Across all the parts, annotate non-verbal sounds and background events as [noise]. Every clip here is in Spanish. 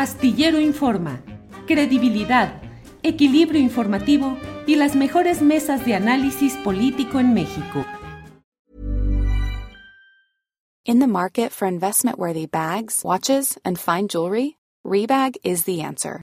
Astillero Informa, credibilidad, equilibrio informativo y las mejores mesas de análisis político en México. In the market for investment-worthy bags, watches, and fine jewelry, Rebag is the answer.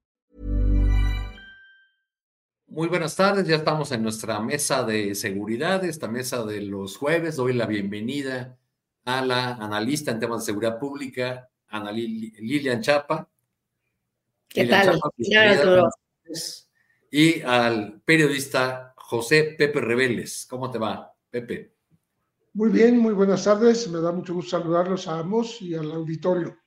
Muy buenas tardes, ya estamos en nuestra mesa de seguridad, esta mesa de los jueves. Doy la bienvenida a la analista en temas de seguridad pública, Ana Lil- Lilian Chapa. ¿Qué Lilian tal? Chapa, bienvenida. Y al periodista José Pepe Reveles. ¿Cómo te va, Pepe? Muy bien, muy buenas tardes. Me da mucho gusto saludarlos a ambos y al auditorio.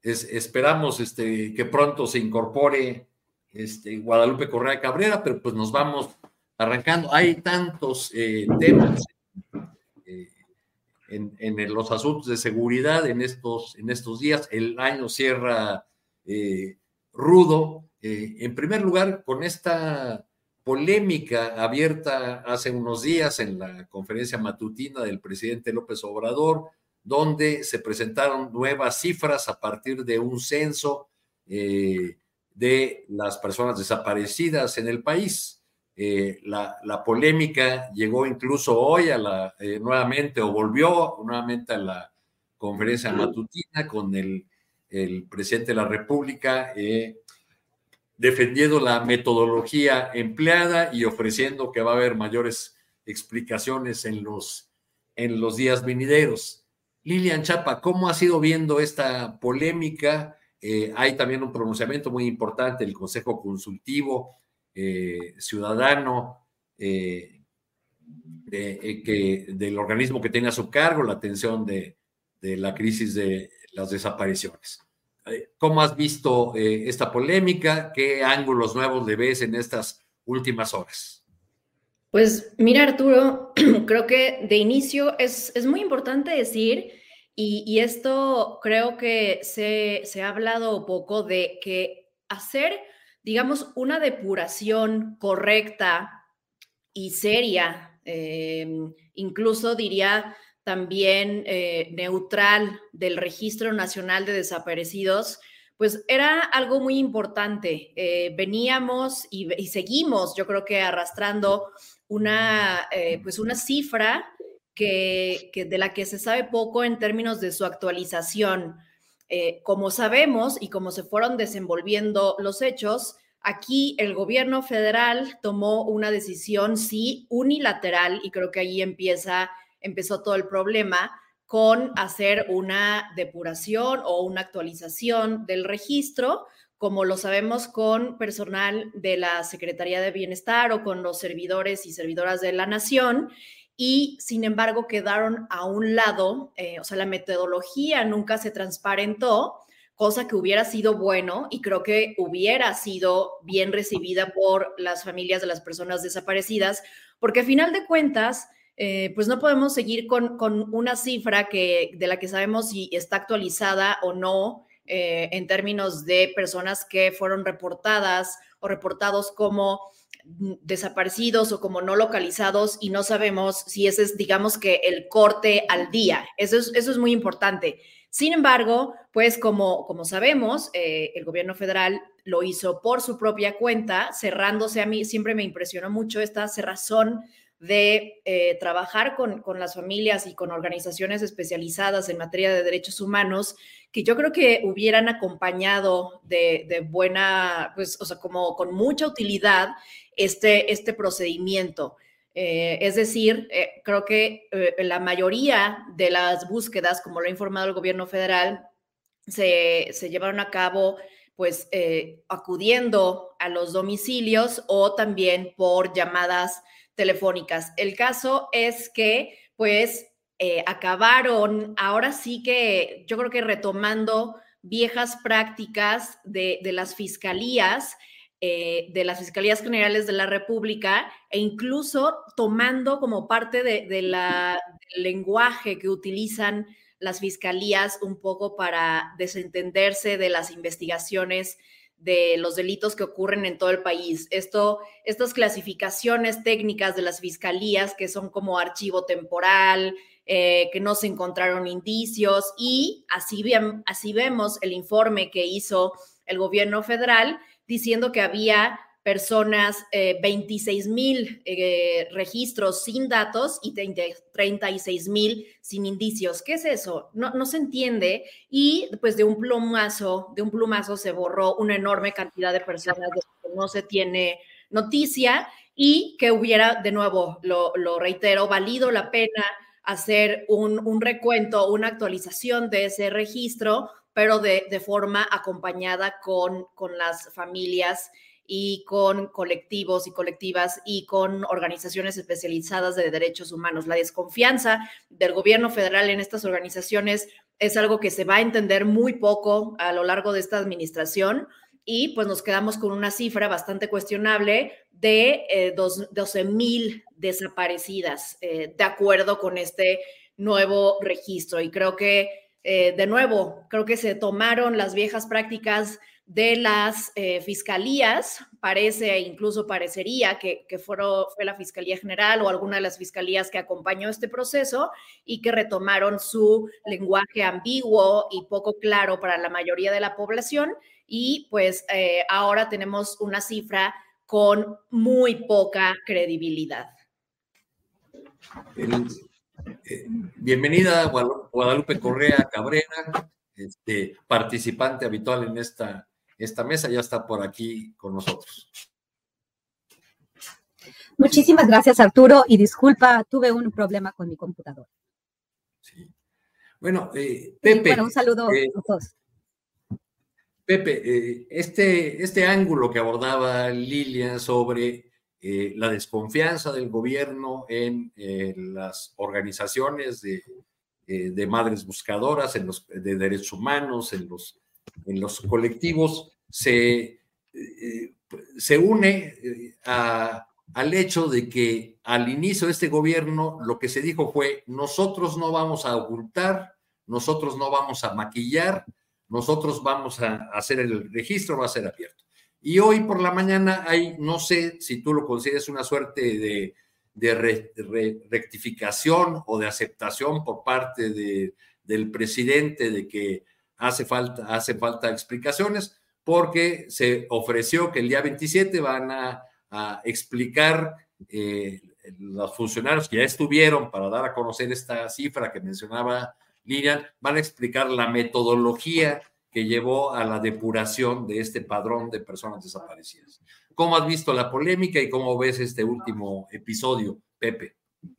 Es- esperamos este, que pronto se incorpore este, Guadalupe Correa Cabrera, pero pues nos vamos arrancando. Hay tantos eh, temas eh, en, los asuntos de seguridad en estos, en estos días. El año cierra eh, rudo. En primer lugar, con esta polémica abierta hace unos días en la conferencia matutina del presidente López Obrador, donde se presentaron nuevas cifras a partir de un censo de las personas desaparecidas en el país. Eh, la, la, polémica llegó incluso hoy a la, eh, nuevamente o volvió nuevamente a la conferencia matutina con el, el presidente de la República eh, defendiendo la metodología empleada y ofreciendo que va a haber mayores explicaciones en los, en los días venideros. Lilian Chapa, ¿cómo ha sido viendo esta polémica? Eh, hay también un pronunciamiento muy importante del Consejo Consultivo eh, Ciudadano eh, de, que, del organismo que tiene a su cargo la atención de, de la crisis de las desapariciones. Eh, ¿Cómo has visto eh, esta polémica? ¿Qué ángulos nuevos le ves en estas últimas horas? Pues mira, Arturo, [clears throat] creo que de inicio es, es muy importante decir, y, esto creo que se, se, ha hablado poco de que hacer, digamos, una depuración correcta y seria, eh, incluso diría también eh, neutral del Registro Nacional de Desaparecidos, pues era algo muy importante. Eh, veníamos y, y, seguimos, yo creo que arrastrando una, eh, pues una cifra que, de la que se sabe poco en términos de su actualización. Eh, como sabemos y como se fueron desenvolviendo los hechos, aquí el gobierno federal tomó una decisión, sí, unilateral, y creo que ahí empieza, empezó todo el problema, con hacer una depuración o una actualización del registro, como lo sabemos con personal de la Secretaría de Bienestar o con los servidores y servidoras de la Nación, y sin embargo quedaron a un lado, eh, o sea, la metodología nunca se transparentó, cosa que hubiera sido bueno y creo que hubiera sido bien recibida por las familias de las personas desaparecidas, porque a final de cuentas, eh, pues no podemos seguir con, con, una cifra que, de la que sabemos si está actualizada o no eh, en términos de personas que fueron reportadas o reportados como desaparecidos o como no localizados y no sabemos si ese es, digamos que, el corte al día. Eso es, eso es muy importante. Sin embargo, pues como, como sabemos, eh, el gobierno federal lo hizo por su propia cuenta, cerrándose a mí, siempre me impresionó mucho esta cerrazón de eh, trabajar con, con, las familias y con organizaciones especializadas en materia de derechos humanos que yo creo que hubieran acompañado de, de buena, pues, o sea, como con mucha utilidad este, este procedimiento. Eh, es decir, eh, creo que la mayoría de las búsquedas, como lo ha informado el gobierno federal, se, se llevaron a cabo pues acudiendo a los domicilios o también por llamadas telefónicas. El caso es que, pues, eh, acabaron, ahora sí que yo creo que retomando viejas prácticas de, las fiscalías, eh, de las fiscalías generales de la República e incluso tomando como parte de, del lenguaje que utilizan las fiscalías un poco para desentenderse de las investigaciones de los delitos que ocurren en todo el país. Esto, estas clasificaciones técnicas de las fiscalías que son como archivo temporal, eh, que no se encontraron indicios y así, así vemos el informe que hizo el gobierno federal diciendo que había personas, 26 eh, mil eh, registros sin datos y 36 mil sin indicios. ¿Qué es eso? No, no se entiende y pues de un plumazo, de un plumazo se borró una enorme cantidad de personas de que no se tiene noticia y que hubiera, de nuevo, lo, reitero, valido la pena hacer un, un, recuento, una actualización de ese registro, pero de, de forma acompañada con, con las familias y con colectivos y colectivas y con organizaciones especializadas de derechos humanos. La desconfianza del gobierno federal en estas organizaciones es algo que se va a entender muy poco a lo largo de esta administración y pues nos quedamos con una cifra bastante cuestionable de eh, 12 mil desaparecidas eh, de acuerdo con este nuevo registro. Y creo que, eh, de nuevo, creo que se tomaron las viejas prácticas de las eh, fiscalías, parece, incluso parecería que, que fue la Fiscalía General o alguna de las fiscalías que acompañó este proceso y que retomaron su lenguaje ambiguo y poco claro para la mayoría de la población. Y pues eh, ahora tenemos una cifra con muy poca credibilidad. Eh, bienvenida Guadalupe Correa Cabrera, este, participante habitual en esta esta mesa ya está por aquí con nosotros. Muchísimas gracias, Arturo, y disculpa, tuve un problema con mi computador. Sí. Bueno, eh, Pepe. bueno, un saludo eh, a todos. Pepe, eh, este, este ángulo que abordaba Lilian sobre la desconfianza del gobierno en las organizaciones de, de, madres buscadoras, en los de derechos humanos, en los en los colectivos se, eh, se une eh, al hecho de que al inicio de este gobierno lo que se dijo fue, nosotros no vamos a ocultar, nosotros no vamos a maquillar, nosotros vamos a hacer el registro, va a ser abierto. Y hoy por la mañana hay, no sé si tú lo consideras una suerte de, rectificación o de aceptación por parte de, del presidente de que hace falta, hace falta explicaciones porque se ofreció que el día 27 van a, explicar eh, los funcionarios que ya estuvieron para dar a conocer esta cifra que mencionaba Lilian, van a explicar la metodología que llevó a la depuración de este padrón de personas desaparecidas. ¿Cómo has visto la polémica y cómo ves este último episodio, Pepe?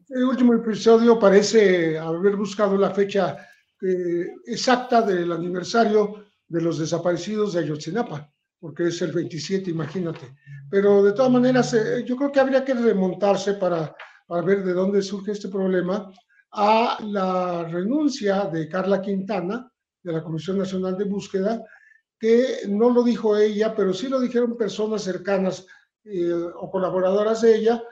El último episodio parece haber buscado la fecha eh, exacta del aniversario de los desaparecidos de Ayotzinapa, porque es el 27, imagínate. Pero de todas maneras, eh, yo creo que habría que remontarse para, ver de dónde surge este problema a la renuncia de Carla Quintana, de la Comisión Nacional de Búsqueda, que no lo dijo ella, pero sí lo dijeron personas cercanas eh, o colaboradoras de ella,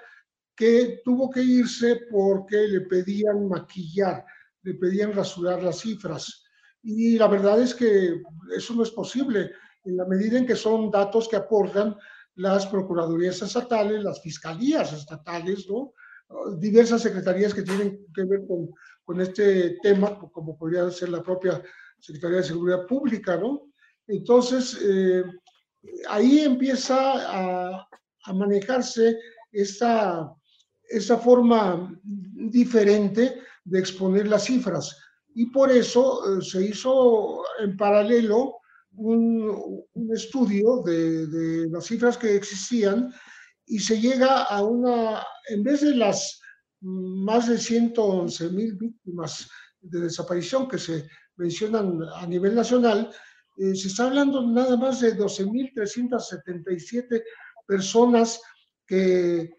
que tuvo que irse porque le pedían maquillar le pedían rasurar las cifras. Y la verdad es que eso no es posible en la medida en que son datos que aportan las procuradurías estatales, las fiscalías estatales, ¿no? diversas secretarías que tienen que ver con, con este tema, como podría ser la propia Secretaría de Seguridad Pública, ¿no? Entonces, eh, ahí empieza a, a manejarse esta esa forma diferente de exponer las cifras. Y por eso eh, se hizo en paralelo un, estudio de, de, las cifras que existían y se llega a una, en vez de las más de 111 mil víctimas de desaparición que se mencionan a nivel nacional, eh, se está hablando nada más de 12.377 personas que,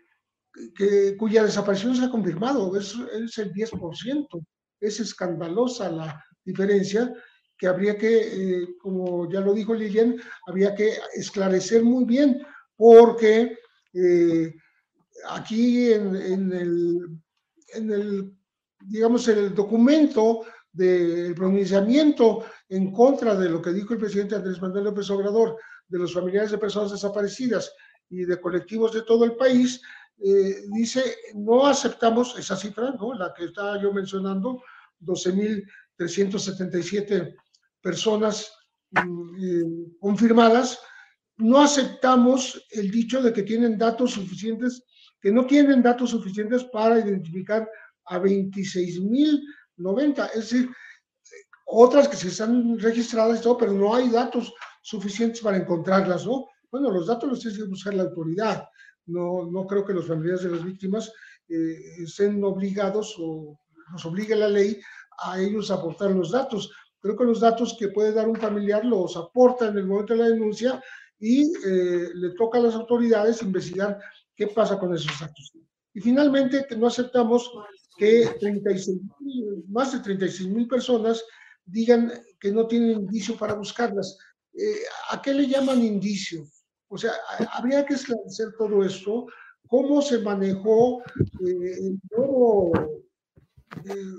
que, cuya desaparición se ha confirmado, es, es el 10%. Es escandalosa la diferencia que habría que, eh, como ya lo dijo Lilian, habría que esclarecer muy bien, porque eh, aquí en, en, el, en, el, digamos, el documento del pronunciamiento en contra de lo que dijo el presidente Andrés Manuel López Obrador, de los familiares de personas desaparecidas y de colectivos de todo el país, eh, dice, no aceptamos esa cifra, ¿no? la que estaba yo mencionando, 12.377 personas mm, eh, confirmadas, no aceptamos el dicho de que tienen datos suficientes, que no tienen datos suficientes para identificar a 26.090, es decir, otras que se están registradas y todo, pero no hay datos suficientes para encontrarlas, ¿no? Bueno, los datos los tiene que buscar la autoridad. No, no creo que los familiares de las víctimas eh, estén obligados o nos obligue la ley a ellos a aportar los datos. Creo que los datos que puede dar un familiar los aporta en el momento de la denuncia y eh, le toca a las autoridades investigar qué pasa con esos datos. Y finalmente, que no aceptamos que 36, más de 36 mil personas digan que no tienen indicio para buscarlas. Eh, ¿A qué le llaman indicio? O sea, habría que esclarecer todo esto, cómo se manejó eh, el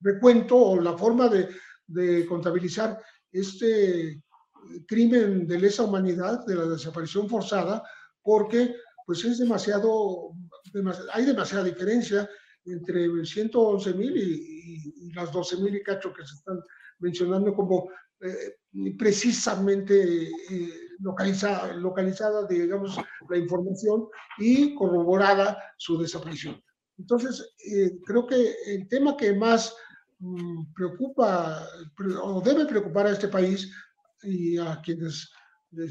recuento o la forma de, de contabilizar este crimen de lesa humanidad, de la desaparición forzada, porque pues es demasiado, hay demasiada diferencia entre 111 mil y, las 12 mil y cacho que se están mencionando como eh, precisamente eh, localizada, localizada, digamos, la información y corroborada su desaparición. Entonces, eh, creo que el tema que más Mm, preocupa o debe preocupar a este país y a quienes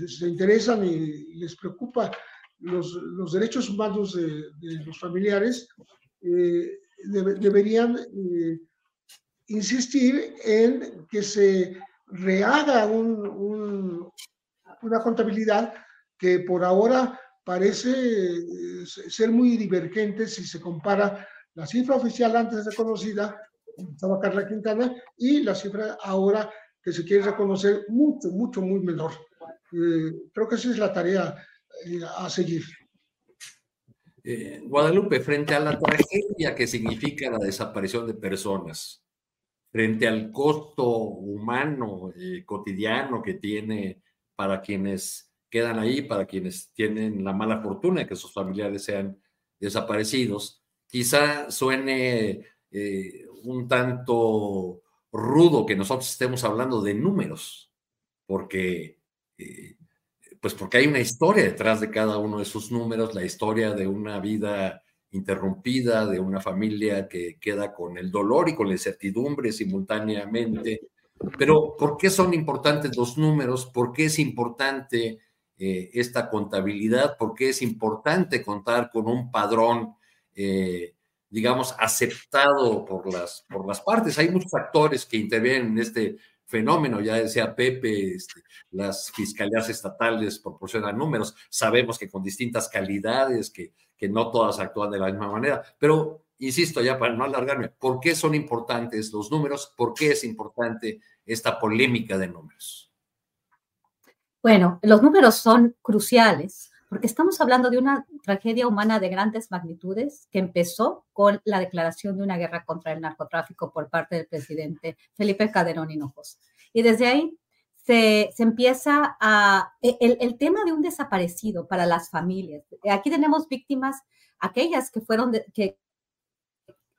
se interesan y les preocupa los, los derechos humanos de, los familiares, eh, deberían eh, insistir en que se rehaga un, una contabilidad que por ahora parece eh, ser muy divergente si se compara la cifra oficial antes de conocida estaba Carla Quintana, y la cifra ahora que se quiere reconocer mucho, mucho, muy menor. Eh, creo que esa es la tarea eh, a seguir. Eh, Guadalupe, frente a la tragedia que significa la desaparición de personas, frente al costo humano cotidiano que tiene para quienes quedan ahí, para quienes tienen la mala fortuna de que sus familiares sean desaparecidos, quizá suene un tanto rudo que nosotros estemos hablando de números, porque, eh, pues porque hay una historia detrás de cada uno de esos números, la historia de una vida interrumpida, de una familia que queda con el dolor y con la incertidumbre simultáneamente. Pero, ¿por qué son importantes los números? ¿Por qué es importante eh, esta contabilidad? ¿Por qué es importante contar con un padrón eh, digamos, aceptado por las, por las partes. Hay muchos actores que intervienen en este fenómeno, ya decía Pepe, este, las fiscalías estatales proporcionan números, sabemos que con distintas calidades, que, que no todas actúan de la misma manera, pero insisto ya para no alargarme, ¿por qué son importantes los números? ¿Por qué es importante esta polémica de números? Bueno, los números son cruciales porque estamos hablando de una tragedia humana de grandes magnitudes que empezó con la declaración de una guerra contra el narcotráfico por parte del presidente Felipe Calderón Hinojosa. Y desde ahí se, se empieza a... E, el, el, tema de un desaparecido para las familias. Aquí tenemos víctimas, aquellas que fueron, que,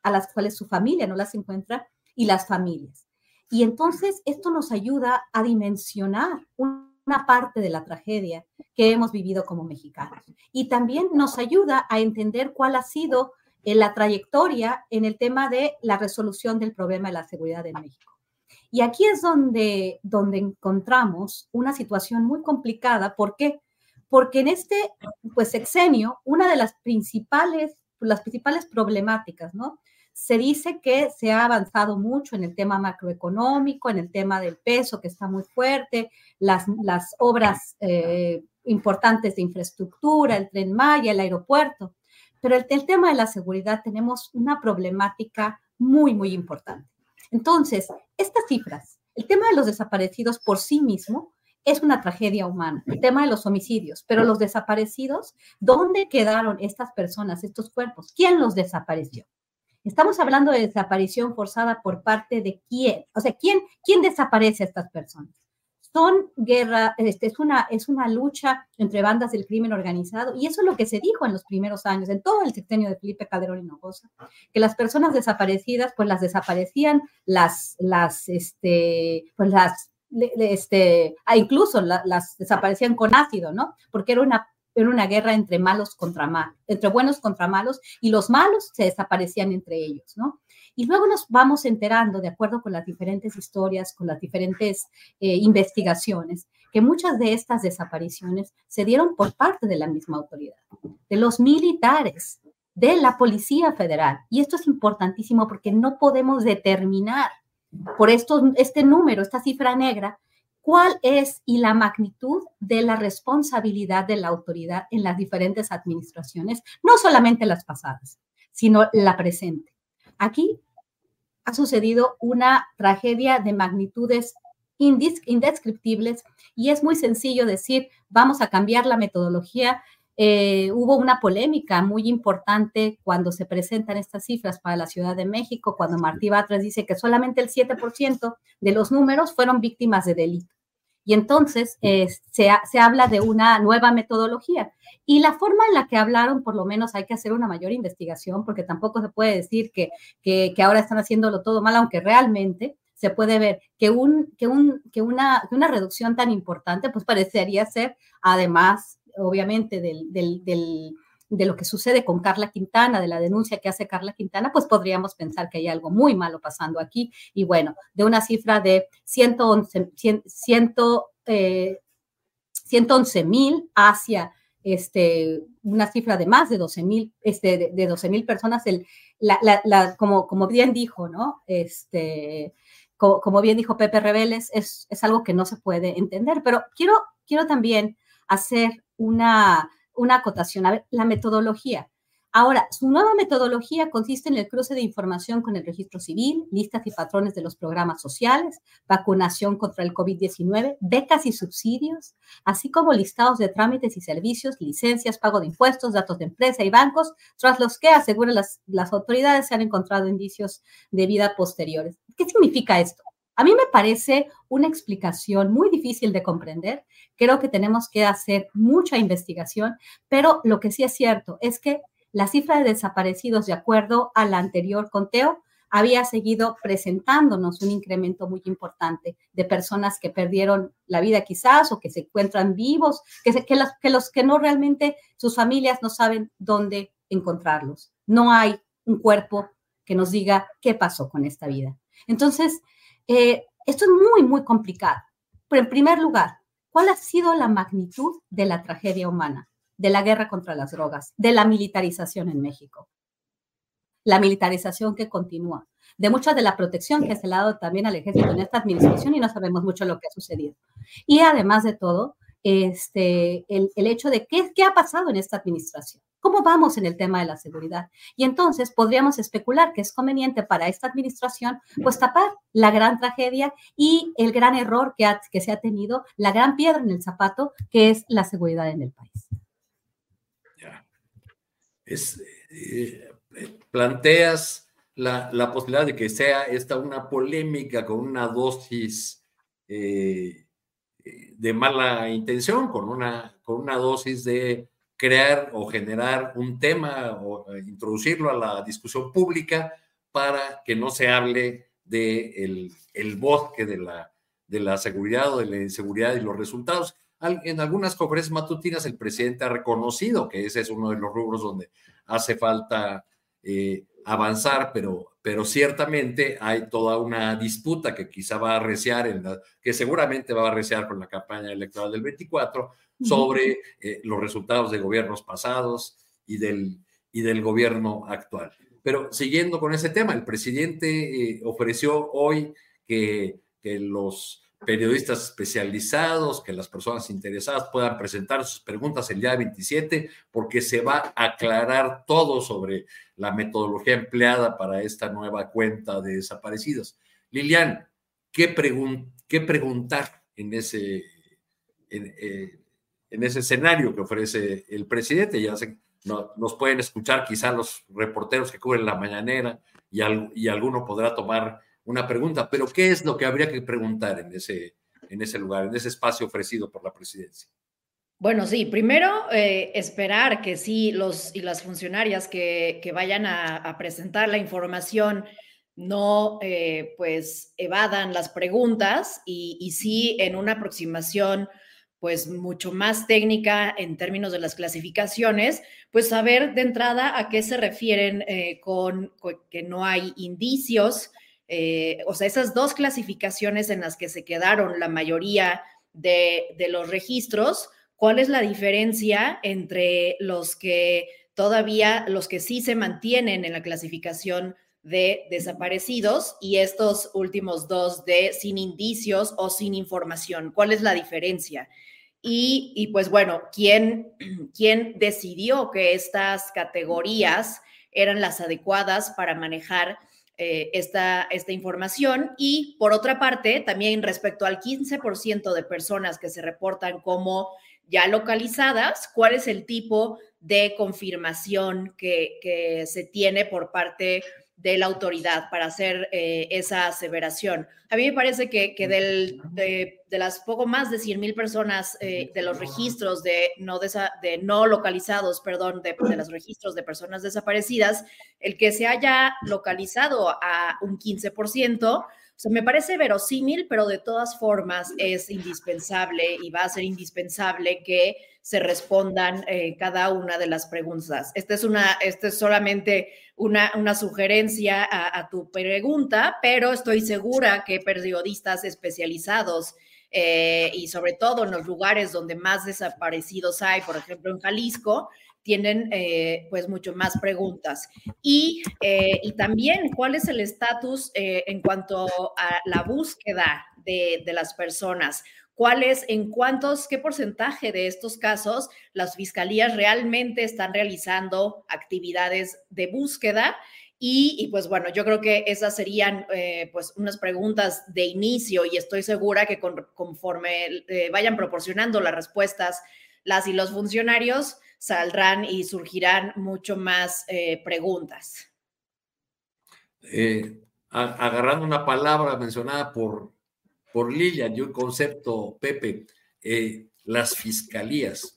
a las cuales su familia no las encuentra, y las familias. Y entonces esto nos ayuda a dimensionar un una parte de la tragedia que hemos vivido como mexicanos. Y también nos ayuda a entender cuál ha sido en la trayectoria en el tema de la resolución del problema de la seguridad en México. Y aquí es donde, donde encontramos una situación muy complicada. ¿Por qué? Porque en este pues, sexenio, una de las principales, las principales problemáticas, ¿no? Se dice que se ha avanzado mucho en el tema macroeconómico, en el tema del peso, que está muy fuerte, las, las obras eh, importantes de infraestructura, el tren Maya, el aeropuerto. Pero el, el tema de la seguridad tenemos una problemática muy, muy importante. Entonces, estas cifras, el tema de los desaparecidos por sí mismo es una tragedia humana, el tema de los homicidios, pero los desaparecidos, ¿dónde quedaron estas personas, estos cuerpos? ¿Quién los desapareció? Estamos hablando de desaparición forzada por parte de quién, o sea, ¿quién, quién desaparece a estas personas? son guerra, este, es, una, es una lucha entre bandas del crimen organizado y eso es lo que se dijo en los primeros años, en todo el sexenio de Felipe Calderón Hinojosa, que las personas desaparecidas, pues las desaparecían, las, las, este, pues las, este, ah, incluso las desaparecían con ácido, ¿no? Porque era una era una guerra entre malos contra malos, entre buenos contra malos, y los malos se desaparecían entre ellos, ¿no? Y luego nos vamos enterando, de acuerdo con las diferentes historias, con las diferentes eh, investigaciones, que muchas de estas desapariciones se dieron por parte de la misma autoridad, de los militares, de la Policía Federal. Y esto es importantísimo porque no podemos determinar por esto, este número, esta cifra negra, cuál es y la magnitud de la responsabilidad de la autoridad en las diferentes administraciones, no solamente las pasadas, sino la presente. Aquí ha sucedido una tragedia de magnitudes indescriptibles y es muy sencillo decir, vamos a cambiar la metodología. Eh, hubo una polémica muy importante cuando se presentan estas cifras para la Ciudad de México, cuando Martí Batres dice que solamente el 7% de los números fueron víctimas de delito. Y entonces eh, se, se, habla de una nueva metodología. Y la forma en la que hablaron, por lo menos hay que hacer una mayor investigación, porque tampoco se puede decir que, que, que ahora están haciéndolo todo mal, aunque realmente se puede ver que, un, que, un, que, una, que una reducción tan importante, pues parecería ser, además, obviamente, del, del, del de lo que sucede con Carla Quintana, de la denuncia que hace Carla Quintana, pues podríamos pensar que hay algo muy malo pasando aquí. Y bueno, de una cifra de 111 eh, mil hacia este, una cifra de más de 12 mil, este, de, 12 mil personas, el, la, como, como bien dijo, ¿no? Este, como, bien dijo Pepe Rebeles, es, es algo que no se puede entender, pero quiero, quiero también hacer una, una acotación. A la metodología. Ahora, su nueva metodología consiste en el cruce de información con el registro civil, listas y patrones de los programas sociales, vacunación contra el COVID-19, becas y subsidios, así como listados de trámites y servicios, licencias, pago de impuestos, datos de empresa y bancos, tras los que, aseguran las, las autoridades, se han encontrado indicios de vida posteriores. ¿Qué significa esto? A mí me parece una explicación muy difícil de comprender. Creo que tenemos que hacer mucha investigación, pero lo que sí es cierto es que la cifra de desaparecidos, de acuerdo al anterior conteo, había seguido presentándonos un incremento muy importante de personas que perdieron la vida quizás o que se encuentran vivos, que, los, que los que no realmente, sus familias no saben dónde encontrarlos. No hay un cuerpo que nos diga qué pasó con esta vida. Entonces, eh, esto es muy, muy complicado. Pero en primer lugar, ¿cuál ha sido la magnitud de la tragedia humana, de la guerra contra las drogas, de la militarización en México? La militarización que continúa, de mucha de la protección que se le ha dado también al ejército en esta administración y no sabemos mucho lo que ha sucedido. Y además de todo, este, el, hecho de qué, ha pasado en esta administración. ¿Cómo vamos en el tema de la seguridad? Y entonces podríamos especular que es conveniente para esta administración pues tapar la gran tragedia y el gran error que, se ha tenido, la gran piedra en el zapato que es la seguridad en el país. Ya. Es, eh, planteas la, la, posibilidad de que sea esta una polémica con una dosis eh, de mala intención, con una, con una dosis de crear o generar un tema o eh, introducirlo a la discusión pública para que no se hable de el, bosque de la, de la seguridad o de la inseguridad y los resultados. En algunas conferencias matutinas el presidente ha reconocido que ese es uno de los rubros donde hace falta eh, avanzar, pero, pero ciertamente hay toda una disputa que quizá va a arreciar, en que seguramente va a arreciar con la campaña electoral del 24 sobre eh, los resultados de gobiernos pasados y del, y del gobierno actual. Pero siguiendo con ese tema, el presidente ofreció hoy que, que los periodistas especializados, que las personas interesadas puedan presentar sus preguntas el día 27, porque se va a aclarar todo sobre la metodología empleada para esta nueva cuenta de desaparecidos. Lilian, ¿qué, preguntar en ese, eh, en, ese escenario que ofrece el presidente? Ya se, no, nos pueden escuchar quizá los reporteros que cubren la mañanera y, y alguno podrá tomar una pregunta, pero ¿qué es lo que habría que preguntar en ese, en ese lugar, en ese espacio ofrecido por la presidencia? Bueno, sí, primero eh, esperar que sí los y las funcionarias que, vayan a, presentar la información no eh, pues evadan las preguntas y, y, sí en una aproximación pues mucho más técnica en términos de las clasificaciones, pues saber de entrada a qué se refieren eh, con, que no hay indicios, eh, o sea, esas dos clasificaciones en las que se quedaron la mayoría de, los registros, ¿cuál es la diferencia entre los que todavía, los que sí se mantienen en la clasificación de desaparecidos y estos últimos dos de sin indicios o sin información? ¿Cuál es la diferencia? Y, pues bueno, ¿quién, [clears throat] ¿quién decidió que estas categorías eran las adecuadas para manejar eh, esta, esta información. Y por otra parte, también respecto al 15% de personas que se reportan como ya localizadas, cuál es el tipo de confirmación que, que se tiene por parte de la autoridad para hacer eh, esa aseveración. A mí me parece que, que del, de, las poco más de 100 mil personas eh, de los registros de no, de no localizados, perdón, de, de, los registros de personas desaparecidas, el que se haya localizado a un 15%, o me parece verosímil, pero de todas formas es indispensable y va a ser indispensable que se respondan eh, cada una de las preguntas. Esta es una, esta es solamente una, una sugerencia a, tu pregunta, pero estoy segura que periodistas especializados eh, y sobre todo en los lugares donde más desaparecidos hay, por ejemplo en Jalisco, tienen eh, pues mucho más preguntas. Y, y, también cuál es el estatus en cuanto a la búsqueda de, de las personas cuál es, en cuántos, qué porcentaje de estos casos las fiscalías realmente están realizando actividades de búsqueda. Y, pues bueno, yo creo que esas serían eh, pues unas preguntas de inicio y estoy segura que conforme eh, vayan proporcionando las respuestas las y los funcionarios, saldrán y surgirán mucho más eh, preguntas. agarrando una palabra mencionada por por Lilian y un concepto, Pepe, eh, las fiscalías.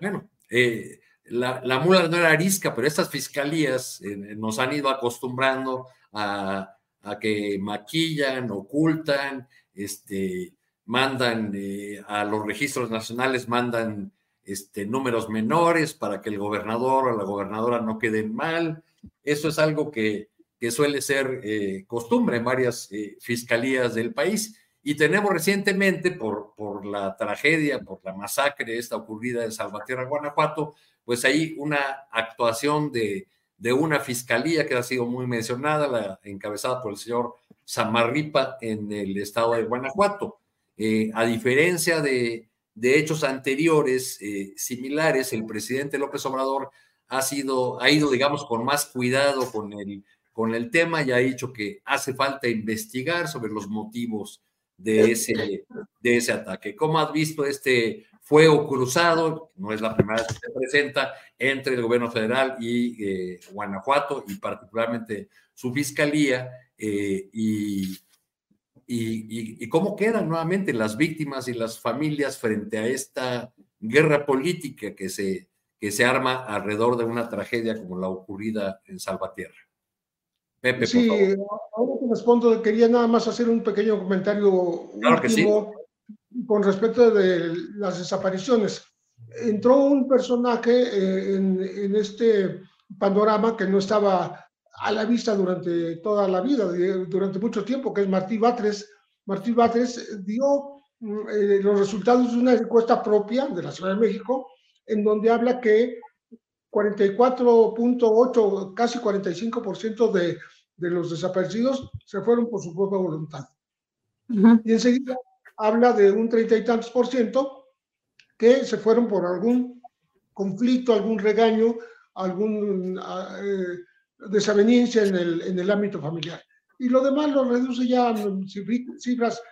Bueno, eh, la, mula no era arisca, pero estas fiscalías eh, nos han ido acostumbrando a, que maquillan, ocultan, este, mandan a los registros nacionales, mandan este, números menores para que el gobernador o la gobernadora no queden mal. Eso es algo que, suele ser costumbre en varias fiscalías del país y tenemos recientemente, por, por la tragedia, por la masacre esta ocurrida en Salvatierra, Guanajuato, pues ahí una actuación de, de una fiscalía que ha sido muy mencionada, la, encabezada por el señor Samarripa en el estado de Guanajuato. Eh, a diferencia de, de hechos anteriores eh, similares, el presidente López Obrador ha, sido, ha ido, digamos, con más cuidado con el, con el tema y ha dicho que hace falta investigar sobre los motivos de ese, de ese ataque. ¿Cómo has visto este fuego cruzado? No es la primera vez que se presenta entre el gobierno federal y eh, Guanajuato y particularmente su fiscalía eh, y, y, cómo quedan nuevamente las víctimas y las familias frente a esta guerra política que se, que se arma alrededor de una tragedia como la ocurrida en Salvatierra. Pepe, sí, ahora que respondo, quería nada más hacer un pequeño comentario último con respecto de las desapariciones. Entró un personaje eh, en, este panorama que no estaba a la vista durante toda la vida, durante mucho tiempo, que es Martí Batres. Martí Batres dio mm, eh, los resultados de una encuesta propia de la Ciudad de México, en donde habla que 44.8, casi 45% de, de los desaparecidos se fueron por su propia voluntad. Y enseguida habla de un treinta y tantos por ciento que se fueron por algún conflicto, algún regaño, algún eh, desaveniencia en el, en el ámbito familiar. Y lo demás lo reduce ya a cifras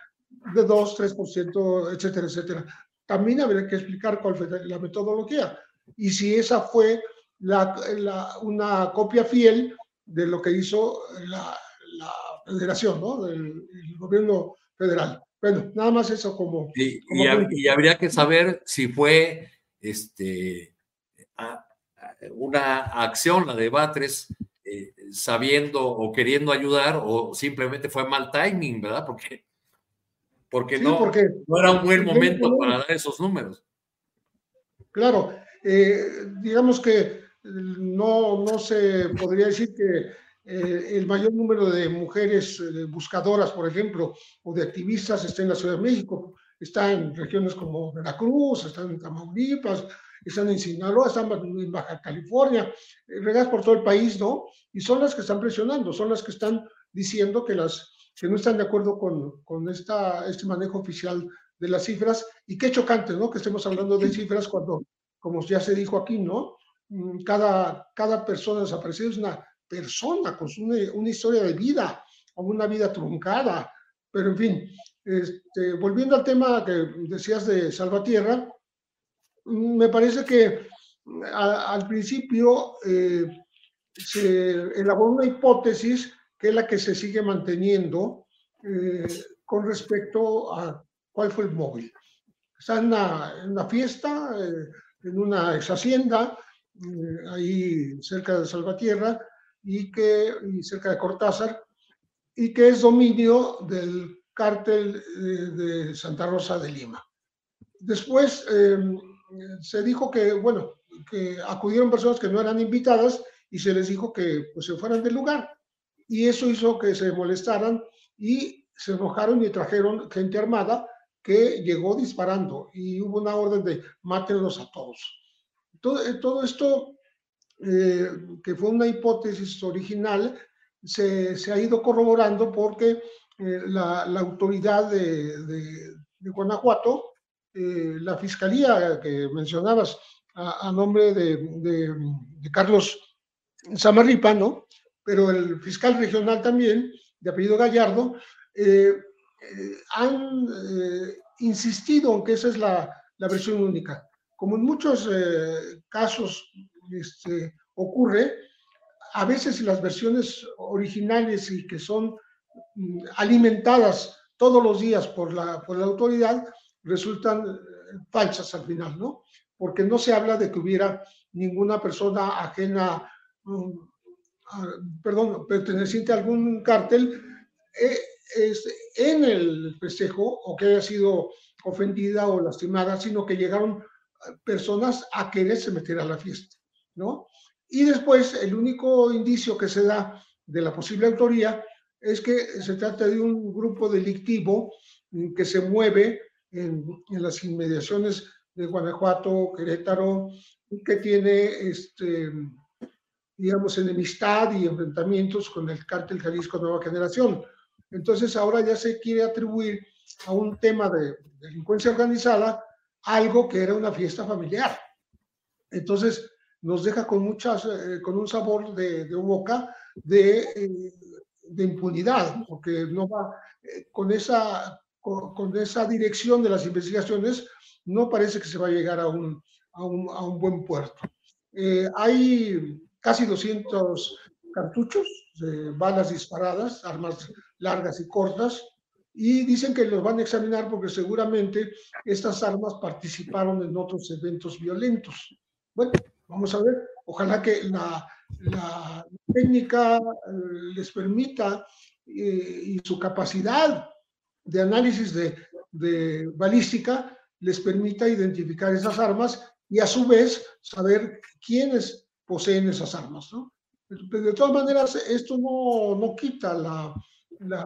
de 2, 3%, etcétera, etcétera. También habría que explicar cuál fue la metodología y si esa fue la, la, una copia fiel de lo que hizo la, la federación, ¿no? Del gobierno federal. Bueno, nada más eso como... Y, y, habría que saber si fue este, una acción, la de Batres, sabiendo o queriendo ayudar o simplemente fue mal timing, ¿verdad? Porque, porque, no, porque no era un buen momento para dar esos números. Claro, eh, digamos que no, no se podría decir que eh, el mayor número de mujeres eh, buscadoras, por ejemplo, o de activistas está en la Ciudad de México, está en regiones como Veracruz, están en Tamaulipas, están en Sinaloa, están en Baja California, eh, regadas por todo el país, ¿no? Y son las que están presionando, son las que están diciendo que, las, que no están de acuerdo con, con esta, este manejo oficial de las cifras. Y qué chocante, ¿no? Que estemos hablando de cifras cuando, como ya se dijo aquí, ¿no? Mm, cada, cada persona desaparecida es una persona con una, historia de vida o una vida truncada. Pero en fin, este, volviendo al tema que decías de Salvatierra, me parece que al principio eh, se elaboró una hipótesis que es la que se sigue manteniendo eh, con respecto a cuál fue el móvil. Está en una, fiesta, eh, en una ex hacienda, ahí cerca de Salvatierra, y que y cerca de Cortázar y que es dominio del cártel eh, de Santa Rosa de Lima. Después em, se dijo que, bueno, que acudieron personas que no eran invitadas y se les dijo que pues, se fueran del lugar. Y eso hizo que se molestaran y se enojaron y trajeron gente armada que llegó disparando y hubo una orden de mátenlos a todos. Todo, todo esto eh, que fue una hipótesis original, se, se ha ido corroborando porque eh, la, la, autoridad de, de, Guanajuato, eh, la fiscalía que mencionabas a, nombre de, de, Carlos Samarripa, ¿no? pero el fiscal regional también, de apellido Gallardo, han insistido en que esa es la, la versión única. Como en muchos casos este, ocurre, a veces las versiones originales y que son mm, alimentadas todos los días por la, por la autoridad resultan eh, falsas al final, ¿no? Porque no se habla de que hubiera ninguna persona ajena, mm, perdón, perteneciente a algún cártel eh, en el festejo o que haya sido ofendida o lastimada, sino que llegaron eh, personas a quererse meter a la fiesta. ¿no? Y después, el único indicio que se da de la posible autoría es que se trata de un grupo delictivo que se mueve en, las inmediaciones de Guanajuato, Querétaro, que tiene, este, digamos, enemistad y enfrentamientos con el cártel Jalisco Nueva Generación. Entonces ahora ya se quiere atribuir a un tema de delincuencia organizada algo que era una fiesta familiar. Entonces, nos deja con, muchas, eh, con un sabor de, de boca de, eh, de, impunidad, porque no va eh, con, esa, con, esa dirección de las investigaciones, no parece que se va a llegar a un, a un, a un buen puerto. hay casi 200 cartuchos de balas disparadas, armas largas y cortas, y dicen que los van a examinar porque seguramente estas armas participaron en otros eventos violentos. Bueno, Vamos a ver, ojalá que la, técnica eh, les permita eh, y su capacidad de análisis de, de balística les permita identificar esas armas y a su vez saber quiénes poseen esas armas, ¿no? De todas maneras, esto no, no quita la, la,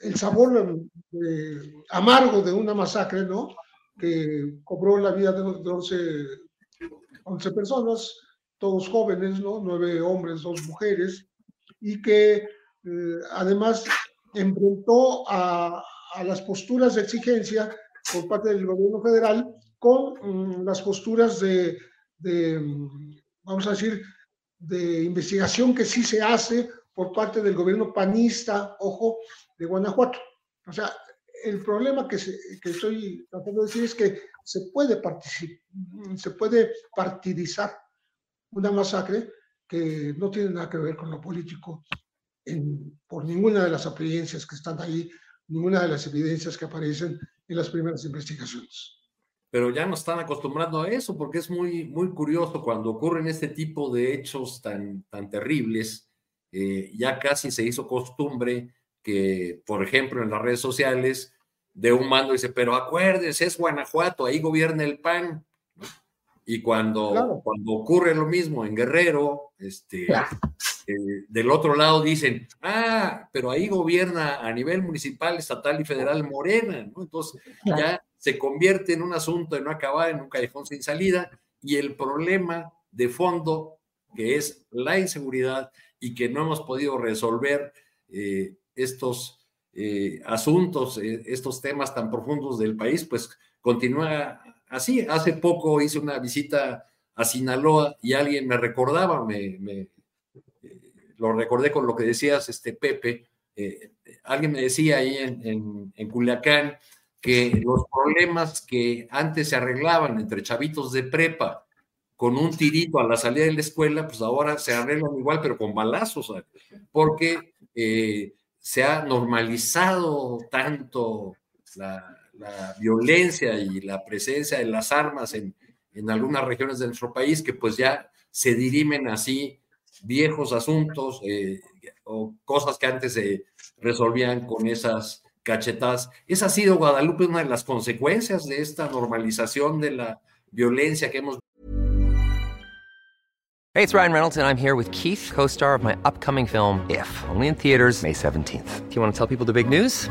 el sabor amargo de una masacre, ¿no? Que cobró la vida de 11, 11 personas, todos jóvenes, ¿no? Nueve hombres, dos mujeres, y que eh, además enfrentó a, a, las posturas de exigencia por parte del gobierno federal con mm, las posturas de, de, vamos a decir, de investigación que sí se hace por parte del gobierno panista, ojo, de Guanajuato. O sea, el problema que, que estoy tratando de decir es que se puede, se puede partidizar una masacre que no tiene nada que ver con lo político por ninguna de las apariencias que están ahí, ninguna de las evidencias que aparecen en las primeras investigaciones. Pero ya nos están acostumbrando a eso porque es muy, muy curioso cuando ocurren este tipo de hechos tan, tan terribles, eh, ya casi se hizo costumbre que, por ejemplo, en las redes sociales, de un mando dice, pero acuérdense, es Guanajuato, ahí gobierna el PAN. Y cuando, cuando ocurre lo mismo en Guerrero, este, eh, del otro lado dicen, ah, pero ahí gobierna a nivel municipal, estatal y federal Morena, ¿no? Entonces ya se convierte en un asunto de no acabar en un callejón sin salida y el problema de fondo, que es la inseguridad y que no hemos podido resolver eh, estos eh, asuntos, estos temas tan profundos del país, pues continúa así. Hace poco hice una visita a Sinaloa y alguien me recordaba, me, lo recordé con lo que decías, este Pepe, eh, alguien me decía ahí en, en, Culiacán que los problemas que antes se arreglaban entre chavitos de prepa con un tirito a la salida de la escuela, pues ahora se arreglan igual, pero con balazos, porque eh, se ha normalizado tanto la, la, violencia y la presencia de las armas en, en algunas regiones de nuestro país que pues ya se dirimen así viejos asuntos eh, o cosas que antes se resolvían con esas cachetadas. Esa ha sido, Guadalupe, una de las consecuencias de esta normalización de la violencia que hemos Hey, it's Ryan Reynolds and I'm here with Keith, co-star of my upcoming film If, only in theaters May 17th. Do you want to tell people the big news?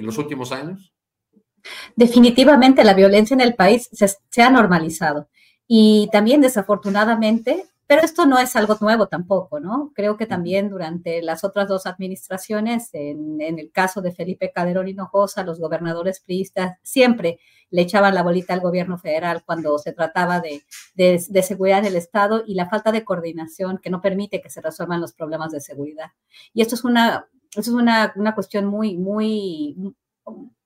en los últimos años? Definitivamente la violencia en el país se, ha normalizado y también desafortunadamente, pero esto no es algo nuevo tampoco, ¿no? Creo que también durante las otras dos administraciones, en, el caso de Felipe Calderón Hinojosa, los gobernadores priistas siempre le echaban la bolita al gobierno federal cuando se trataba de, de, seguridad del Estado y la falta de coordinación que no permite que se resuelvan los problemas de seguridad. Y esto es una eso es una, una cuestión muy, muy,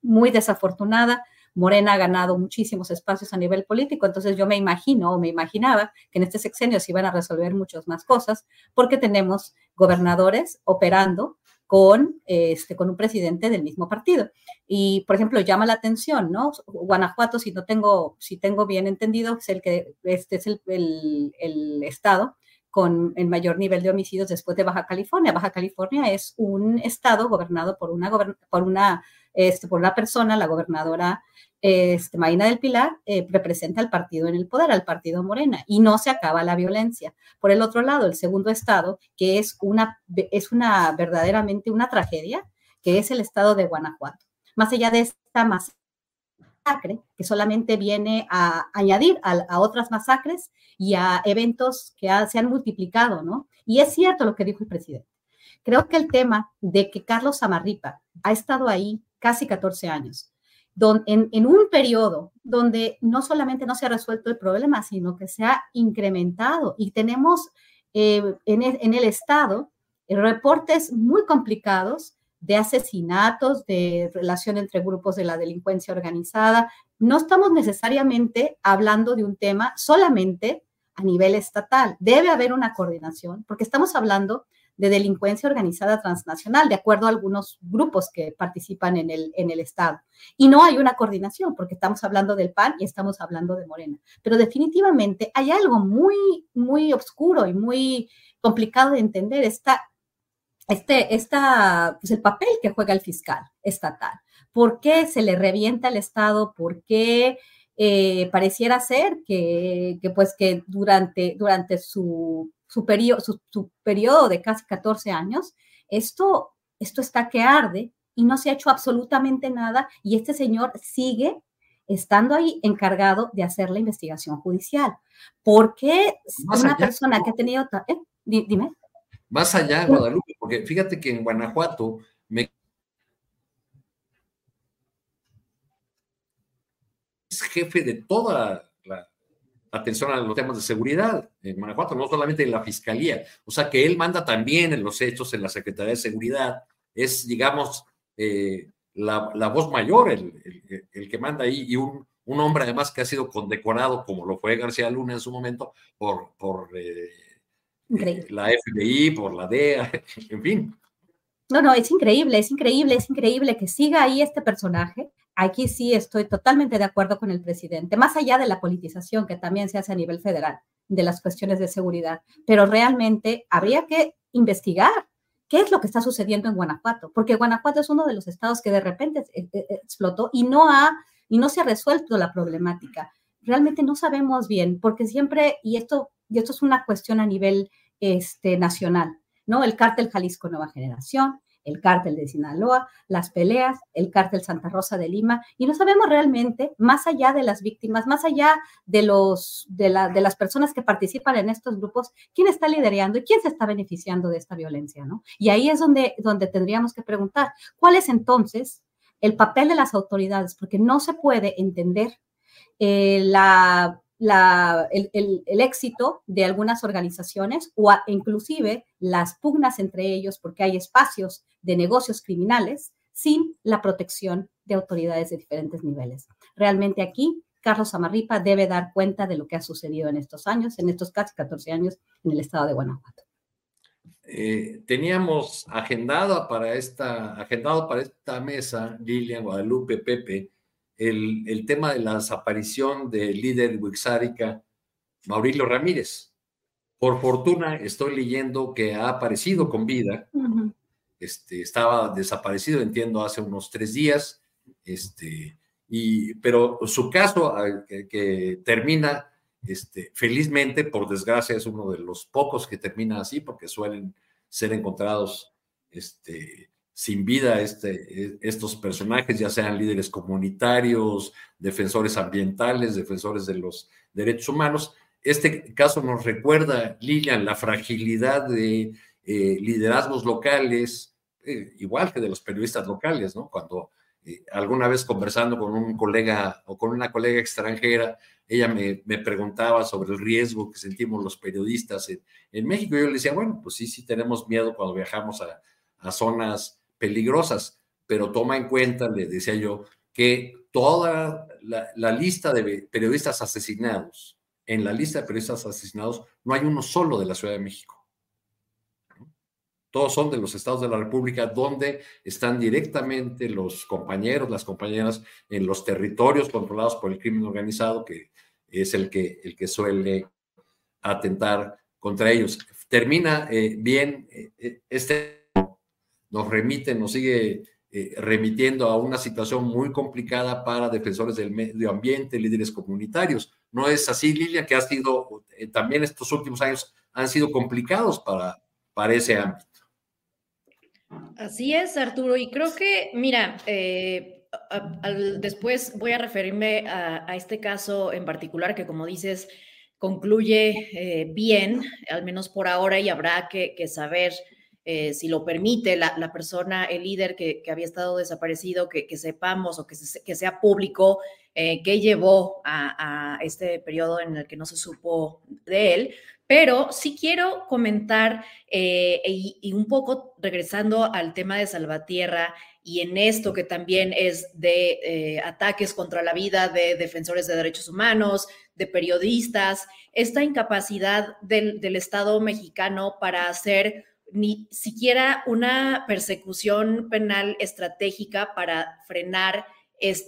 muy desafortunada. Morena ha ganado muchísimos espacios a nivel político, entonces yo me imagino o me imaginaba que en este sexenio se iban a resolver muchas más cosas porque tenemos gobernadores operando con, este, con un presidente del mismo partido. Y, por ejemplo, llama la atención, ¿no? Guanajuato, si no tengo, si tengo bien entendido, es el que, este es el, el, el estado con el mayor nivel de homicidios después de Baja California. Baja California es un estado gobernado por una, por una, este, por una persona, la gobernadora este, Marina del Pilar, eh, representa al partido en el poder, al partido Morena, y no se acaba la violencia. Por el otro lado, el segundo estado, que es una, es una verdaderamente una tragedia, que es el estado de Guanajuato. Más allá de esta masacre, que solamente viene a añadir a, otras masacres y a eventos que se han multiplicado, ¿no? Y es cierto lo que dijo el presidente. Creo que el tema de que Carlos Amarripa ha estado ahí casi 14 años, en, en, un periodo donde no solamente no se ha resuelto el problema, sino que se ha incrementado y tenemos eh, el, en, el, Estado reportes muy complicados de asesinatos, de relación entre grupos de la delincuencia organizada. No estamos necesariamente hablando de un tema solamente a nivel estatal. Debe haber una coordinación, porque estamos hablando de delincuencia organizada transnacional, de acuerdo a algunos grupos que participan en el, en el Estado. Y no hay una coordinación, porque estamos hablando del PAN y estamos hablando de Morena. Pero definitivamente hay algo muy, muy oscuro y muy complicado de entender. Está este, esta, pues el papel que juega el fiscal estatal. ¿Por qué se le revienta al Estado? ¿Por qué eh, pareciera ser que, que, pues que durante, durante su, su, periodo, su, periodo de casi 14 años, esto, esto está que arde y no se ha hecho absolutamente nada y este señor sigue estando ahí encargado de hacer la investigación judicial. ¿Por qué una persona que ha tenido... Eh, dime. Más allá, Guadalupe, porque fíjate que en Guanajuato me es jefe de toda la atención a los temas de seguridad en Guanajuato, no solamente en la fiscalía. O sea que él manda también en los hechos en la Secretaría de Seguridad. Es, digamos, eh, la, voz mayor, el, el, que manda ahí, y un, un, hombre además que ha sido condecorado, como lo fue García Luna en su momento, por, por eh, la FBI, por la DEA, [laughs] en fin. No, no, es increíble, es increíble, es increíble que siga ahí este personaje. Aquí sí estoy totalmente de acuerdo con el presidente, más allá de la politización que también se hace a nivel federal de las cuestiones de seguridad, pero realmente habría que investigar qué es lo que está sucediendo en Guanajuato, porque Guanajuato es uno de los estados que de repente eh, eh, explotó y no ha y no se ha resuelto la problemática. Realmente no sabemos bien, porque siempre y esto y esto es una cuestión a nivel este, nacional, ¿no? El cártel Jalisco Nueva Generación, el cártel de Sinaloa, las peleas, el cártel Santa Rosa de Lima, y no sabemos realmente, más allá de las víctimas, más allá de, los, de, la, de las personas que participan en estos grupos, quién está liderando y quién se está beneficiando de esta violencia, ¿no? Y ahí es donde, donde tendríamos que preguntar, ¿cuál es entonces el papel de las autoridades? Porque no se puede entender eh, la el, éxito de algunas organizaciones o inclusive las pugnas entre ellos porque hay espacios de negocios criminales sin la protección de autoridades de diferentes niveles. Realmente aquí Carlos Amarripa debe dar cuenta de lo que ha sucedido en estos años, en estos casi 14 años en el estado de Guanajuato. Eh, teníamos agendado para esta, agendado para esta mesa, Lilian, Guadalupe, Pepe, el, tema de la desaparición del líder wixárika, Maurilio Ramírez. Por fortuna, estoy leyendo que ha aparecido con vida. este, estaba desaparecido, entiendo, hace unos tres días. Este, y, pero su caso, que, termina este, felizmente, por desgracia, es uno de los pocos que termina así, porque suelen ser encontrados este, sin vida este, e, estos personajes, ya sean líderes comunitarios, defensores ambientales, defensores de los derechos humanos. Este caso nos recuerda, Lilian, la fragilidad de eh, liderazgos locales, eh, igual que de los periodistas locales, ¿no? Cuando eh, alguna vez conversando con un colega o con una colega extranjera, ella me, preguntaba sobre el riesgo que sentimos los periodistas en, en, México. Yo le decía, bueno, pues sí, sí tenemos miedo cuando viajamos a, a zonas peligrosas, pero toma en cuenta, le decía yo, que toda la, lista de periodistas asesinados, en la lista de periodistas asesinados no hay uno solo de la Ciudad de México. Todos son de los estados de la República donde están directamente los compañeros, las compañeras en los territorios controlados por el crimen organizado, que es el que, el que suele atentar contra ellos. Termina eh, bien eh, eh, este nos remite, nos sigue eh, remitiendo a una situación muy complicada para defensores del medio ambiente, líderes comunitarios. ¿No es así, Lilia, que ha sido, eh, también estos últimos años han sido complicados para, para ese ámbito? Así es, Arturo, y creo que, mira, eh, después voy a referirme a, este caso en particular que, como dices, concluye bien, al menos por ahora, y habrá que, que saber eh, si lo permite la, persona, el líder que, había estado desaparecido, que, sepamos o que, que sea público eh, qué llevó a, este periodo en el que no se supo de él. Pero sí quiero comentar eh, y, un poco regresando al tema de Salvatierra y en esto que también es de ataques contra la vida de defensores de derechos humanos, de periodistas, esta incapacidad del, del Estado mexicano para hacer ni siquiera una persecución penal estratégica para frenar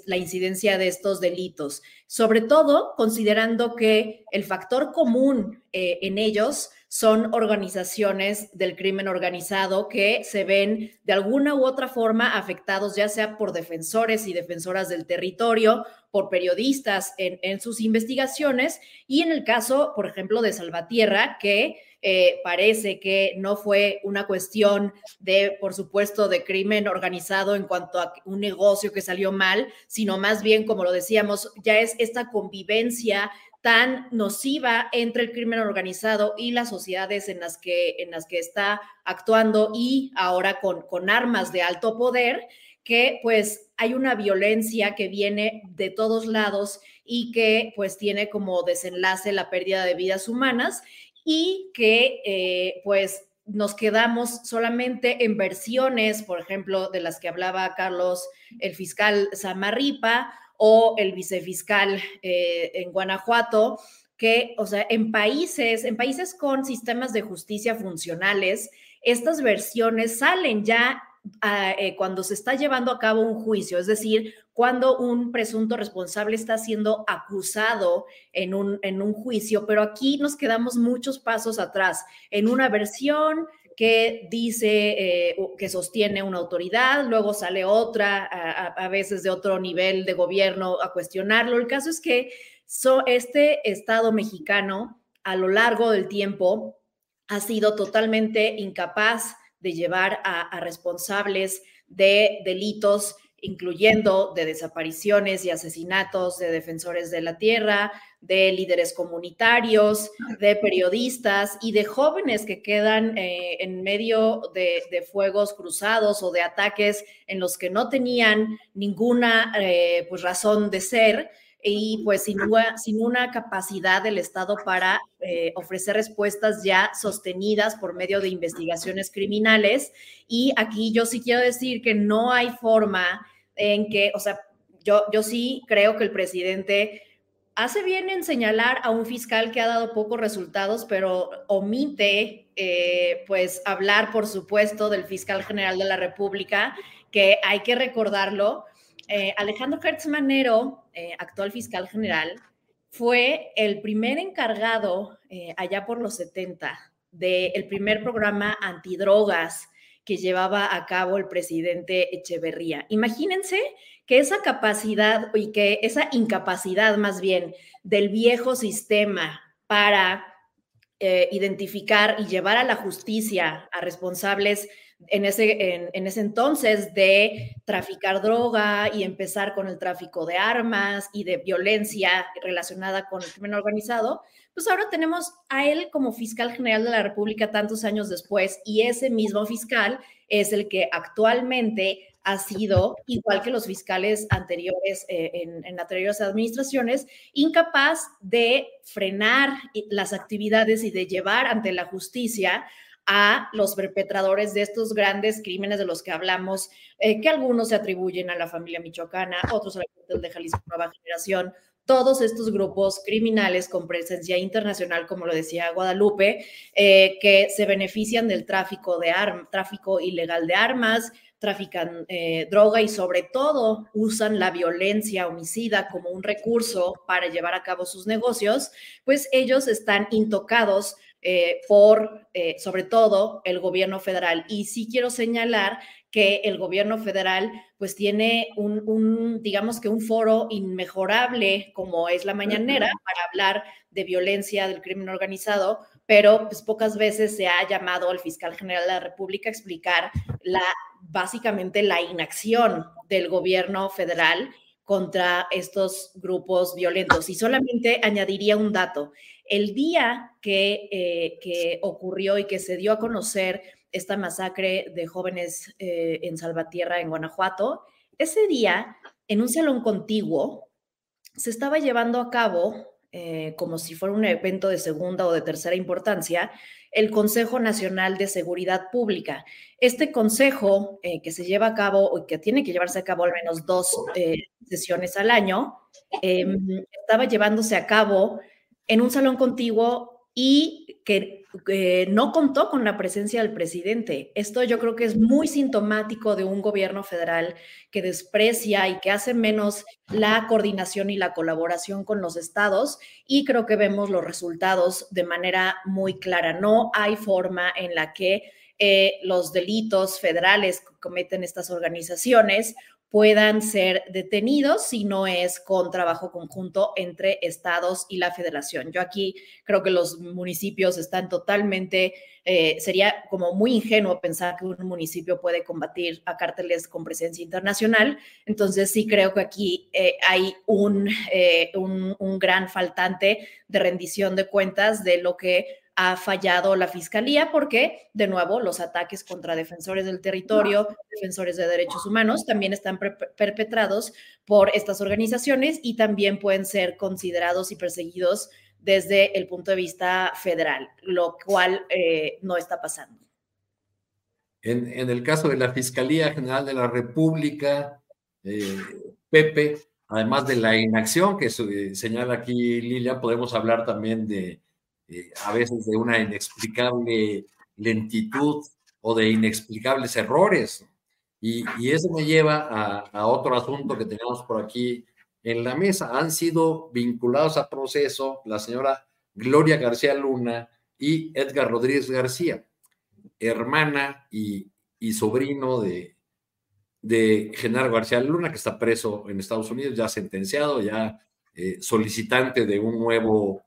la incidencia de estos delitos, sobre todo considerando que el factor común eh, en ellos son organizaciones del crimen organizado que se ven de alguna u otra forma afectados, ya sea por defensores y defensoras del territorio, por periodistas en, en sus investigaciones y en el caso, por ejemplo, de Salvatierra, que eh, parece que no fue una cuestión de, por supuesto, de crimen organizado en cuanto a un negocio que salió mal, sino más bien, como lo decíamos, ya es esta convivencia tan nociva entre el crimen organizado y las sociedades en las que, en las que está actuando y ahora con, con armas de alto poder, que pues hay una violencia que viene de todos lados y que pues tiene como desenlace la pérdida de vidas humanas y que eh, pues nos quedamos solamente en versiones, por ejemplo, de las que hablaba Carlos, el fiscal Samarripa o el vicefiscal eh, en Guanajuato, que, o sea, en países, en países con sistemas de justicia funcionales, estas versiones salen ya cuando se está llevando a cabo un juicio, es decir, cuando un presunto responsable está siendo acusado en un, en un juicio, pero aquí nos quedamos muchos pasos atrás, en una versión que dice eh, que sostiene una autoridad, luego sale otra, a, veces de otro nivel de gobierno, a cuestionarlo. El caso es que este Estado mexicano, a lo largo del tiempo, ha sido totalmente incapaz de llevar a, responsables de delitos incluyendo de desapariciones y asesinatos de defensores de la tierra, de líderes comunitarios, de periodistas y de jóvenes que quedan eh, en medio de, fuegos cruzados o de ataques en los que no tenían ninguna eh, pues, razón de ser y pues sin una, sin una capacidad del Estado para eh, ofrecer respuestas ya sostenidas por medio de investigaciones criminales. Y aquí yo sí quiero decir que no hay forma en que, o sea, yo, yo sí creo que el presidente hace bien en señalar a un fiscal que ha dado pocos resultados, pero omite, eh, pues, hablar, por supuesto, del fiscal general de la República, que hay que recordarlo, eh, Alejandro Hertz Manero, eh, actual fiscal general, fue el primer encargado eh, allá por los 70 del primer programa antidrogas que llevaba a cabo el presidente Echeverría. Imagínense que esa capacidad y que esa incapacidad más bien del viejo sistema para identificar y llevar a la justicia a responsables en ese, en, ese entonces de traficar droga y empezar con el tráfico de armas y de violencia relacionada con el crimen organizado, pues ahora tenemos a él como fiscal general de la República tantos años después y ese mismo fiscal es el que actualmente ha sido, igual que los fiscales anteriores eh, en, en, anteriores administraciones, incapaz de frenar las actividades y de llevar ante la justicia a los perpetradores de estos grandes crímenes de los que hablamos, eh, que algunos se atribuyen a la familia michoacana, otros a la de Jalisco Nueva Generación, todos estos grupos criminales con presencia internacional, como lo decía Guadalupe, eh, que se benefician del tráfico de armas, tráfico ilegal de armas, trafican eh, droga y sobre todo usan la violencia homicida como un recurso para llevar a cabo sus negocios, pues ellos están intocados eh, por, eh, sobre todo, el gobierno federal. Y sí quiero señalar que el gobierno federal pues tiene un, digamos que un foro inmejorable como es la mañanera para hablar de violencia del crimen organizado, pero pues pocas veces se ha llamado al fiscal general de la República a explicar la básicamente la inacción del gobierno federal contra estos grupos violentos. Y solamente añadiría un dato. El día que, eh, que ocurrió y que se dio a conocer esta masacre de jóvenes eh, en Salvatierra, en Guanajuato, ese día, en un salón contiguo, se estaba llevando a cabo, eh, como si fuera un evento de segunda o de tercera importancia, el Consejo Nacional de Seguridad Pública. Este consejo que se lleva a cabo o que tiene que llevarse a cabo al menos dos sesiones al año, em, estaba llevándose a cabo en un salón contiguo y que no contó con la presencia del presidente. Esto yo creo que es muy sintomático de un gobierno federal que desprecia y que hace menos la coordinación y la colaboración con los estados y creo que vemos los resultados de manera muy clara. No hay forma en la que eh, los delitos federales que cometen estas organizaciones puedan ser detenidos si no es con trabajo conjunto entre estados y la federación. Yo aquí creo que los municipios están totalmente, eh, sería como muy ingenuo pensar que un municipio puede combatir a cárteles con presencia internacional. Entonces sí creo que aquí eh, hay eh, un, un gran faltante de rendición de cuentas de lo que ha fallado la fiscalía porque, de nuevo, los ataques contra defensores del territorio, defensores de derechos humanos, también están perpetrados por estas organizaciones y también pueden ser considerados y perseguidos desde el punto de vista federal, lo cual eh, no está pasando. En, el caso de la Fiscalía General de la República, eh, Pepe, además de la inacción que eh, señala aquí Lilia, podemos hablar también de eh, a veces de una inexplicable lentitud o de inexplicables errores. Y, eso me lleva a, otro asunto que tenemos por aquí en la mesa. Han sido vinculados al proceso la señora Gloria García Luna y Edgar Rodríguez García, hermana y, sobrino de, de Genaro García Luna, que está preso en Estados Unidos, ya sentenciado, ya eh, solicitante de un nuevo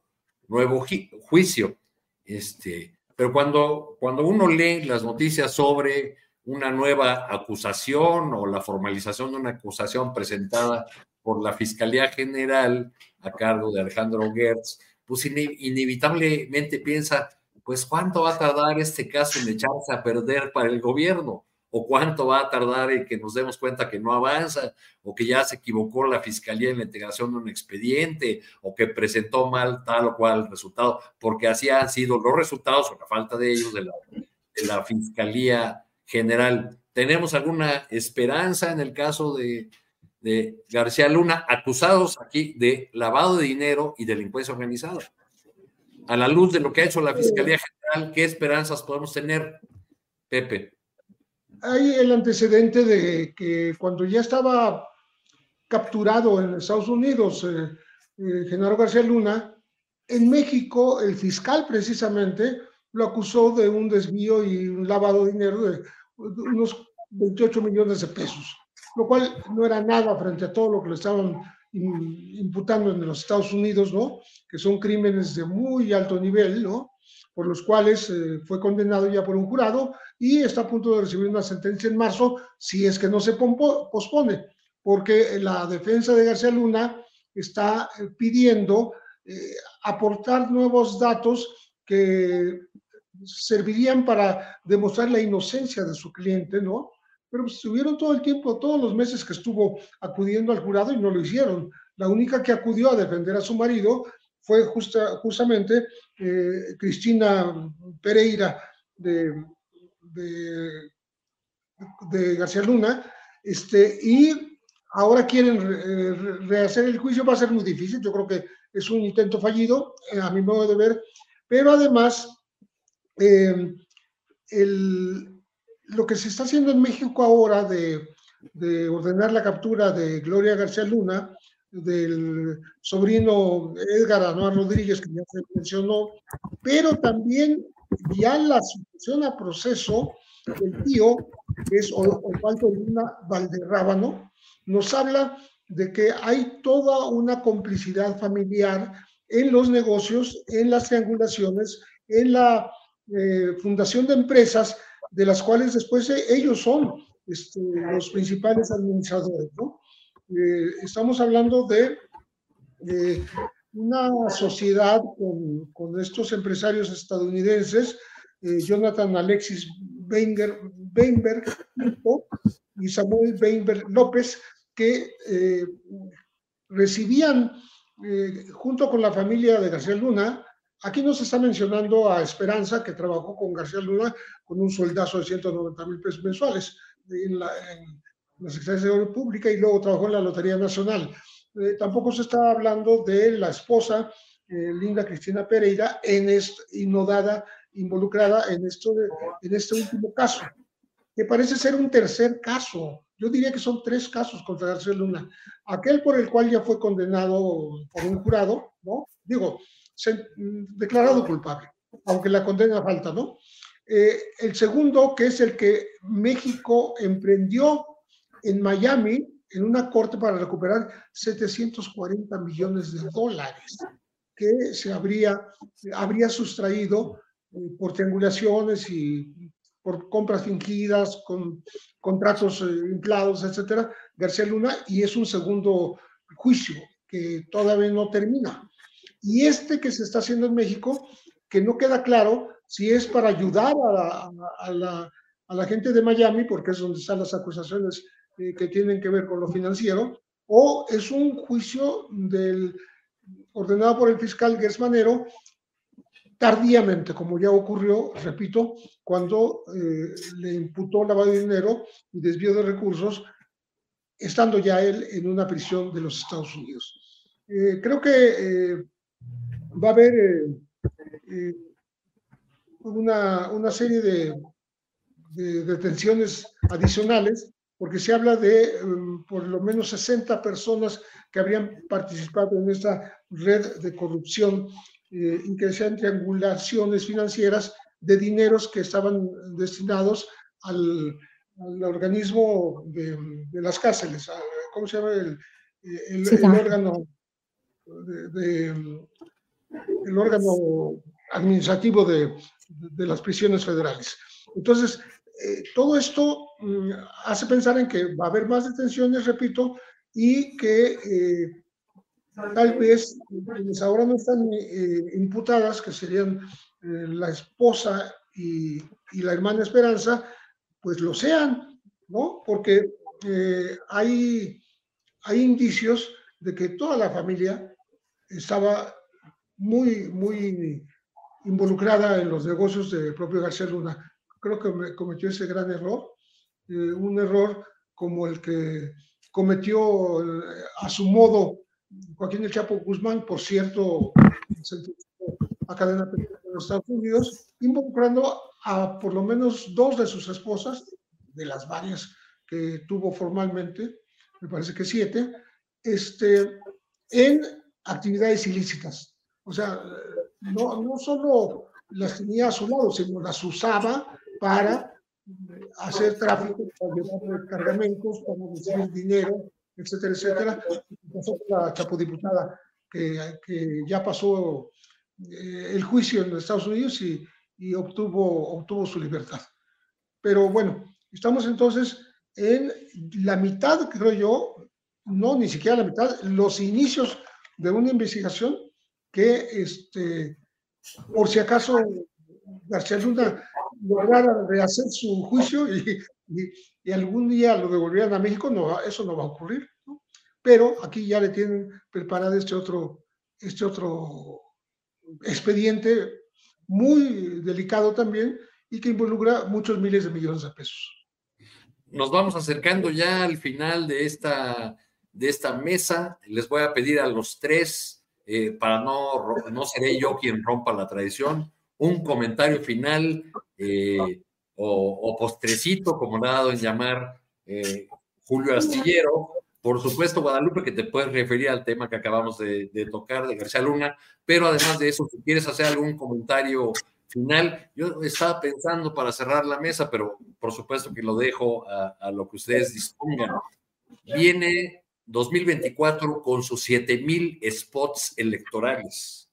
nuevo juicio. Este, pero cuando, cuando uno lee las noticias sobre una nueva acusación o la formalización de una acusación presentada por la Fiscalía General a cargo de Alejandro Gertz, pues inevitablemente piensa, pues cuánto va a tardar este caso en echarse a perder para el gobierno o cuánto va a tardar en que nos demos cuenta que no avanza, o que ya se equivocó la fiscalía en la integración de un expediente, o que presentó mal tal o cual resultado, porque así han sido los resultados o la falta de ellos de la, de la fiscalía general. ¿Tenemos alguna esperanza en el caso de, de García Luna, acusados aquí de lavado de dinero y delincuencia organizada? A la luz de lo que ha hecho la Fiscalía General, ¿qué esperanzas podemos tener, Pepe? Hay el antecedente de que cuando ya estaba capturado en Estados Unidos eh, eh, Genaro García Luna, en México el fiscal precisamente lo acusó de un desvío y un lavado de dinero de unos 28 millones de pesos, lo cual no era nada frente a todo lo que le estaban imputando en los Estados Unidos, ¿no? Que son crímenes de muy alto nivel, ¿no? Por los cuales eh, fue condenado ya por un jurado y está a punto de recibir una sentencia en marzo si es que no se pospone, porque la defensa de García Luna está eh, pidiendo eh, aportar nuevos datos que servirían para demostrar la inocencia de su cliente, ¿no? Pero pues, estuvieron todo el tiempo, todos los meses que estuvo acudiendo al jurado y no lo hicieron. La única que acudió a defender a su marido fue justa, justamente eh, Cristina Pereira de, de, García Luna, este, y ahora quieren rehacer el juicio, va a ser muy difícil, yo creo que es un intento fallido, eh, a mi modo de ver, pero además, eh, el, lo que se está haciendo en México ahora de, de ordenar la captura de Gloria García Luna, del sobrino Edgar Anuar Rodríguez, que ya se mencionó, pero también ya la situación a proceso del tío, que es Osvaldo Luna Valderrábano, nos habla de que hay toda una complicidad familiar en los negocios, en las triangulaciones, en la eh, fundación de empresas, de las cuales después ellos son este, los principales administradores, ¿no? Eh, estamos hablando de una sociedad con, estos empresarios estadounidenses, Jonathan Alexis Weinberg, y Samuel Weinberg López, que recibían junto con la familia de García Luna Aquí no se está mencionando a Esperanza, que trabajó con García Luna con un soldazo de 190 mil pesos mensuales la Secretaría de Seguridad Pública y luego trabajó en la Lotería Nacional. Eh, tampoco se está hablando de la esposa, eh, Linda Cristina Pereira, en inodada, involucrada en, esto en este último caso, que parece ser un tercer caso. Yo diría que son tres casos contra García Luna. Aquel por el cual ya fue condenado por un jurado, ¿no? Digo, declarado culpable, aunque la condena falta, ¿no? Eh, el segundo, que es el que México emprendió en Miami, en una corte para recuperar 740 millones de dólares que se habría, habría sustraído eh, por triangulaciones y por compras fingidas, con contratos eh, inflados, etcétera, García Luna, y es un segundo juicio que todavía no termina. Y este que se está haciendo en México, que no queda claro si es para ayudar a la, gente de Miami, porque es donde están las acusaciones eh, que tienen que ver con lo financiero, o es un juicio del, ordenado por el fiscal Gersmanero tardíamente, como ya ocurrió, repito, cuando eh, le imputó lavado de dinero y desvío de recursos, estando ya él en una prisión de los Estados Unidos. Eh, creo que va a haber eh, eh, una, una, serie de, detenciones adicionales, porque se habla de um, por lo menos 60 personas que habrían participado en esta red de corrupción eh, y que sean triangulaciones financieras de dineros que estaban destinados al, al organismo de, de, las cárceles, ¿cómo se llama? El, el, órgano de, el órgano administrativo de, de las prisiones federales. Entonces, eh, todo esto hace pensar en que va a haber más detenciones, repito, y que eh, tal vez quienes ahora no están eh, imputadas, que serían la esposa y, y, la hermana Esperanza, pues lo sean, ¿no? Porque hay, hay indicios de que toda la familia estaba muy, muy involucrada en los negocios del propio García Luna. Creo que me cometió ese gran error, eh, un error como el que cometió eh, a su modo Joaquín El Chapo Guzmán, por cierto, a cadena de los Estados Unidos, involucrando a por lo menos dos de sus esposas, de las varias que tuvo formalmente, me parece que siete, este, en actividades ilícitas. O sea, no, no solo las tenía a su lado, sino las usaba para hacer tráfico, para llevar cargamentos, para recibir dinero, etcétera, etcétera. La chapo que, que ya pasó eh, el juicio en Estados Unidos y, y, obtuvo, obtuvo su libertad. Pero bueno, estamos entonces en la mitad, creo yo, no, ni siquiera la mitad, los inicios de una investigación que, este, por si acaso García Luna lograra rehacer su juicio y, y, algún día lo devolvieran a México, no, eso no va a ocurrir. Pero aquí ya le tienen preparado este otro, este otro expediente muy delicado también y que involucra muchos miles de millones de pesos. Nos vamos acercando ya al final de esta, de esta mesa. Les voy a pedir a los tres eh, para no, no seré yo quien rompa la tradición, un comentario final eh, o, postrecito, como le ha dado en llamar eh, Julio Astillero. Por supuesto, Guadalupe, que te puedes referir al tema que acabamos de, tocar de García Luna, pero además de eso, si quieres hacer algún comentario final, yo estaba pensando para cerrar la mesa, pero por supuesto que lo dejo a, a lo que ustedes dispongan. Viene 2024 con sus 7000 spots electorales,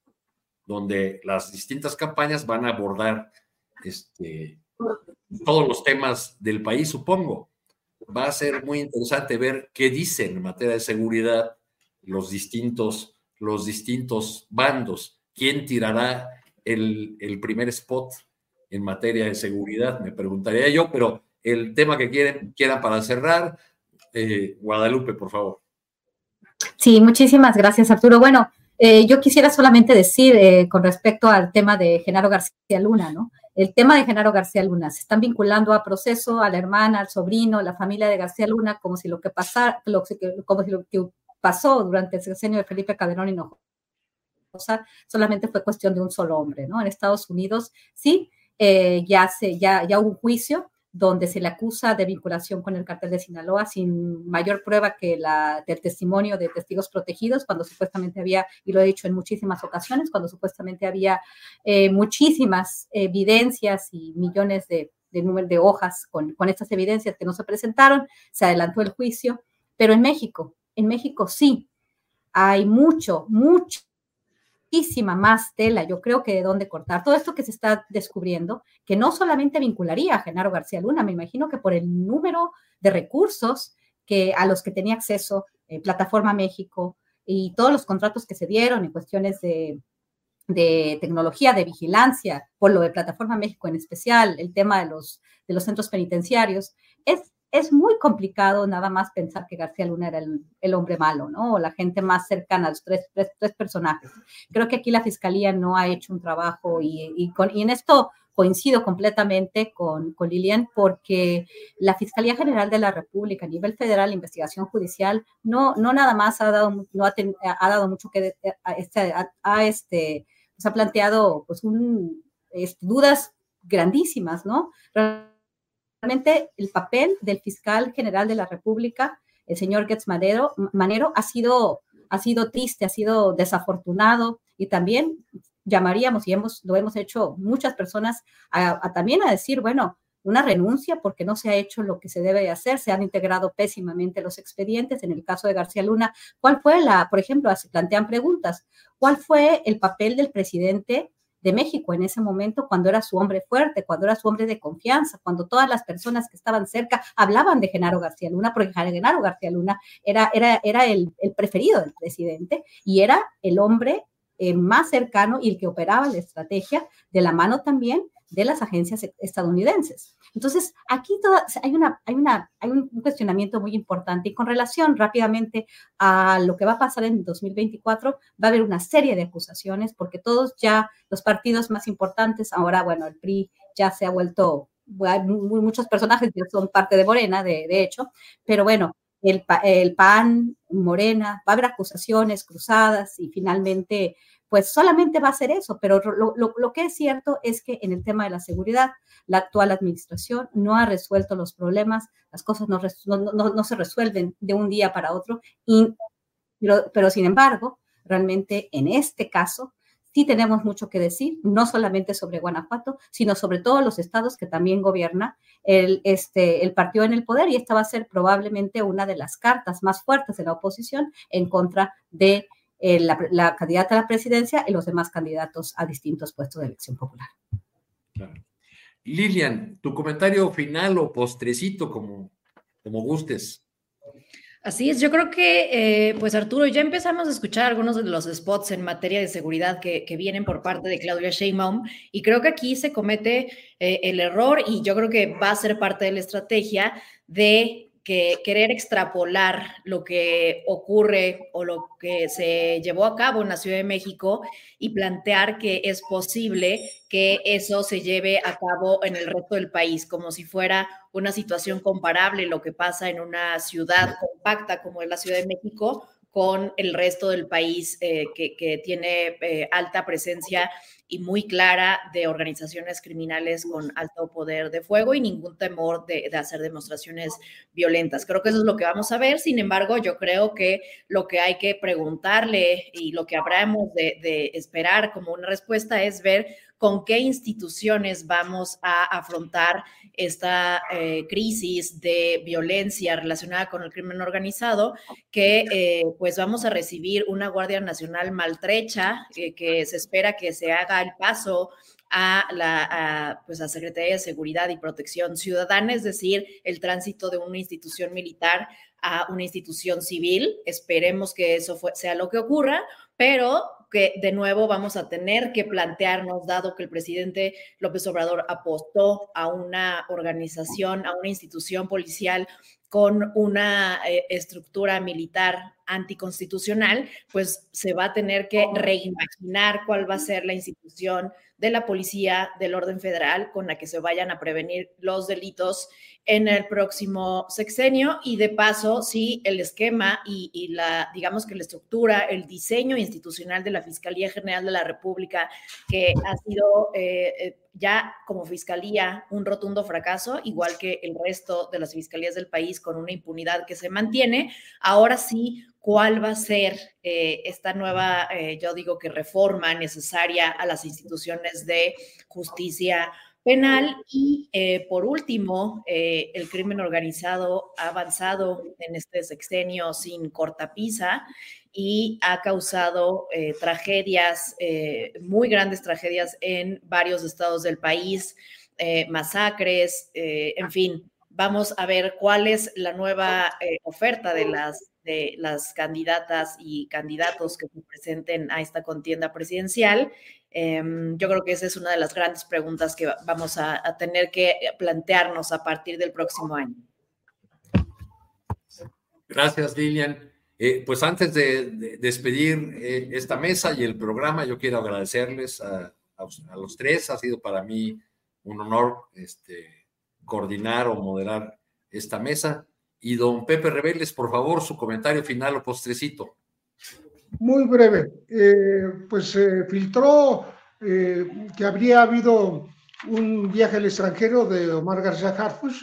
donde las distintas campañas van a abordar este, todos los temas del país, supongo. va a ser muy interesante ver qué dicen en materia de seguridad los distintos, los distintos bandos. ¿Quién tirará el, primer spot en materia de seguridad? Me preguntaría yo, pero el tema que quieren, quieran para cerrar, eh, Guadalupe, por favor. Sí, muchísimas gracias, Arturo. Bueno, eh, yo quisiera solamente decir eh, con respecto al tema de Genaro García Luna, ¿no? El tema de Genaro García Luna, se están vinculando a proceso a la hermana, al sobrino, la familia de García Luna, como si lo que, pasara, lo que pasó durante el sexenio de Felipe Calderón Hinojosa solamente fue cuestión de un solo hombre, ¿no? En Estados Unidos sí, eh, ya, se, ya, ya hubo un juicio donde se le acusa de vinculación con el cartel de Sinaloa sin mayor prueba que la del testimonio de testigos protegidos, cuando supuestamente había, y lo he dicho en muchísimas ocasiones, cuando supuestamente había eh, muchísimas evidencias y millones de, de, de hojas con, con estas evidencias que no se presentaron, se adelantó el juicio, pero en México, en México sí, hay mucho, mucho muchísima más tela, yo creo que de dónde cortar. Todo esto que se está descubriendo, que no solamente vincularía a Genaro García Luna, me imagino que por el número de recursos que, a los que tenía acceso eh, Plataforma México y todos los contratos que se dieron en cuestiones de, de tecnología, de vigilancia, por lo de Plataforma México en especial, el tema de los, de los centros penitenciarios, es es muy complicado nada más pensar que García Luna era el, hombre malo, ¿no? O la gente más cercana a los tres, tres, personajes. Creo que aquí la Fiscalía no ha hecho un trabajo y, con, y en esto coincido completamente con, con, Lilian porque la Fiscalía General de la República a nivel federal, investigación judicial, no, no nada más ha dado, no ha, ha dado mucho que a este, a, este, pues ha planteado pues un, este, dudas grandísimas, ¿no? Realmente el papel del fiscal general de la República, el señor Getz Manero, ha sido, ha sido triste, ha sido desafortunado y también llamaríamos, y hemos, lo hemos hecho muchas personas, a, también a decir, bueno, una renuncia porque no se ha hecho lo que se debe hacer, se han integrado pésimamente los expedientes. En el caso de García Luna, ¿cuál fue la, por ejemplo, se plantean preguntas, cuál fue el papel del presidente de México en ese momento, cuando era su hombre fuerte, cuando era su hombre de confianza, cuando todas las personas que estaban cerca hablaban de Genaro García Luna, porque Genaro García Luna era, era, era el, preferido del presidente y era el hombre eh, más cercano y el que operaba la estrategia de la mano también de las agencias estadounidenses. Entonces, aquí hay, una, hay, una, hay un cuestionamiento muy importante y con relación rápidamente a lo que va a pasar en 2024, va a haber una serie de acusaciones porque todos ya los partidos más importantes, ahora, bueno, el PRI ya se ha vuelto, muchos personajes que son parte de Morena, de, de hecho, pero bueno, el, el PAN, Morena, va a haber acusaciones cruzadas y finalmente pues solamente va a ser eso, pero lo, que es cierto es que en el tema de la seguridad, la actual administración no ha resuelto los problemas, las cosas no, no, se resuelven de un día para otro, y, pero, sin embargo, realmente en este caso, sí tenemos mucho que decir, no solamente sobre Guanajuato, sino sobre todos los estados que también gobierna el, este, el partido en el poder y esta va a ser probablemente una de las cartas más fuertes de la oposición en contra de eh, la, candidata a la presidencia y los demás candidatos a distintos puestos de elección popular. Lilian, tu comentario final o postrecito, como, como gustes. Así es, yo creo que, eh, pues Arturo, ya empezamos a escuchar algunos de los spots en materia de seguridad que, vienen por parte de Claudia Sheinbaum y creo que aquí se comete eh, el error y yo creo que va a ser parte de la estrategia de que querer extrapolar lo que ocurre o lo que se llevó a cabo en la Ciudad de México y plantear que es posible que eso se lleve a cabo en el resto del país, como si fuera una situación comparable lo que pasa en una ciudad compacta como es la Ciudad de México con el resto del país eh, que, tiene eh, alta presencia y muy clara de organizaciones criminales con alto poder de fuego y ningún temor de, hacer demostraciones violentas. Creo que eso es lo que vamos a ver. Sin embargo, yo creo que lo que hay que preguntarle y lo que habremos de esperar como una respuesta es ver con qué instituciones vamos a afrontar esta eh, crisis de violencia relacionada con el crimen organizado, que eh, pues vamos a recibir una Guardia Nacional maltrecha, que se espera que se haga el paso a la pues a Secretaría de Seguridad y Protección Ciudadana, es decir, el tránsito de una institución militar a una institución civil. Esperemos que eso sea lo que ocurra, pero que de nuevo vamos a tener que plantearnos, dado que el presidente López Obrador apostó a una organización, a una institución policial con una eh, estructura militar anticonstitucional, pues se va a tener que reimaginar cuál va a ser la institución de la policía del orden federal con la que se vayan a prevenir los delitos en el próximo sexenio y de paso, sí, el esquema y, la, digamos que la estructura, el diseño institucional de la Fiscalía General de la República, que ha sido eh, eh, ya como fiscalía un rotundo fracaso, igual que el resto de las fiscalías del país con una impunidad que se mantiene, ahora sí cuál va a ser eh, esta nueva, yo digo que reforma necesaria a las instituciones de justicia penal. Y eh, por último, eh, el crimen organizado ha avanzado en este sexenio sin cortapisa y ha causado eh, tragedias, muy grandes tragedias en varios estados del país, masacres, en fin. Vamos a ver cuál es la nueva oferta de las de las candidatas y candidatos que se presenten a esta contienda presidencial. Em, yo creo que esa es una de las grandes preguntas que vamos a, tener que plantearnos a partir del próximo año. Gracias, Lilian. Eh, pues antes de, despedir eh, esta mesa y el programa, yo quiero agradecerles a, los tres. Ha sido para mí un honor este, coordinar o moderar esta mesa. Y don Pepe Rebeles, por favor, su comentario final o postrecito. Muy breve. Eh, pues se filtró eh, que habría habido un viaje al extranjero de Omar García Harfuch,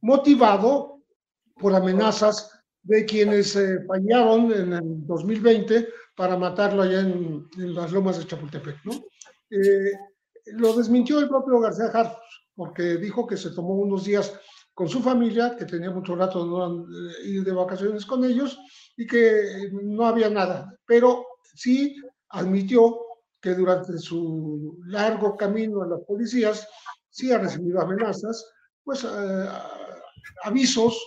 motivado por amenazas de quienes eh, fallaron en el 2020 para matarlo allá en, las lomas de Chapultepec. lo desmintió el propio García Harfuch, porque dijo que se tomó unos días con su familia, que tenía mucho rato no ir de vacaciones con ellos y que no había nada, pero sí admitió que durante su largo camino a las policías sí ha recibido amenazas, pues eh, avisos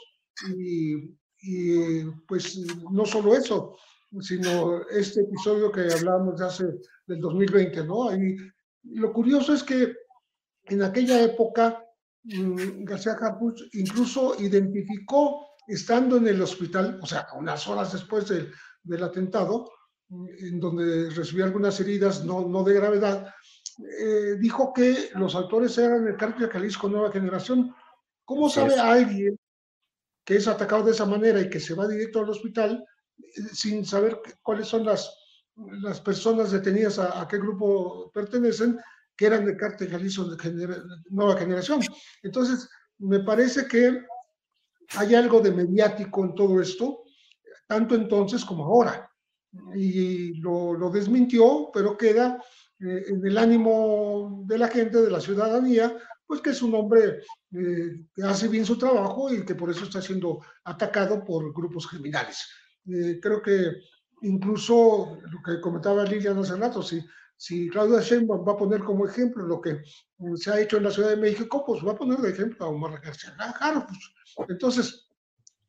y, y, pues no solo eso, sino este episodio que hablábamos de hace del 2020, ¿no? Y lo curioso es que en aquella época García Harfuch incluso identificó, estando en el hospital, o sea, unas horas después del, del atentado, mm, en donde recibió algunas heridas no, no de gravedad, eh, dijo que los autores eran el cártel Jalisco Nueva Generación. ¿Cómo sabe alguien que es atacado de esa manera y que se va directo al hospital eh, sin saber cuáles son las, las personas detenidas, a, a qué grupo pertenecen? Que eran de Cártel Jalisco de Nueva Generación. Entonces, me parece que hay algo de mediático en todo esto, tanto entonces como ahora. Y lo, desmintió, pero queda eh, en el ánimo de la gente, de la ciudadanía, pues que es un hombre eh, que hace bien su trabajo y que por eso está siendo atacado por grupos criminales. Eh, creo que incluso lo que comentaba Lilian hace rato, si si Claudia Sheinbaum va a poner como ejemplo lo que mm, se ha hecho en la Ciudad de México, pues va a poner de ejemplo a Omar García pues, entonces,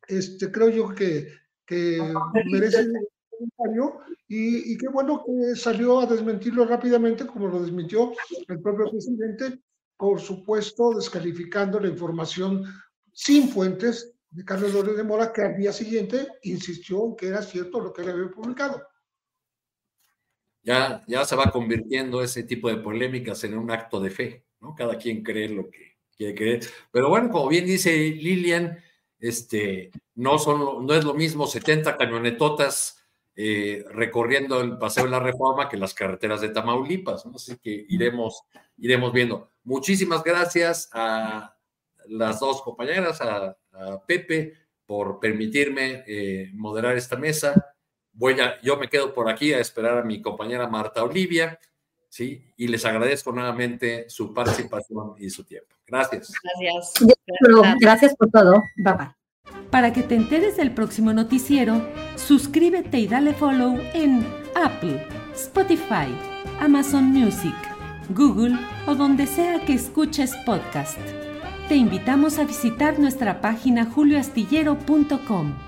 este, creo yo que, que merece un comentario y, y qué bueno que salió a desmentirlo rápidamente, como lo desmintió el propio presidente, por supuesto, descalificando la información sin fuentes de Carlos López de Mora, que al día siguiente insistió en que era cierto lo que él había publicado ya, se va convirtiendo ese tipo de polémicas en un acto de fe, ¿no? Cada quien cree lo que quiere creer. Pero bueno, como bien dice Lilian, este, no, no es lo mismo 70 camionetotas eh, recorriendo el Paseo de la Reforma que las carreteras de Tamaulipas, ¿no? Así que iremos, iremos viendo. Muchísimas gracias a las dos compañeras, a, Pepe, por permitirme eh, moderar esta mesa voy a, yo me quedo por aquí a esperar a mi compañera Marta Olivia, ¿sí? Y les agradezco nuevamente su participación y su tiempo. Gracias. Gracias. Gracias por todo. Bye bye. Para que te enteres del próximo noticiero, suscríbete y dale follow en Apple, Spotify, Amazon Music, Google o donde sea que escuches podcast. Te invitamos a visitar nuestra página julioastillero.com.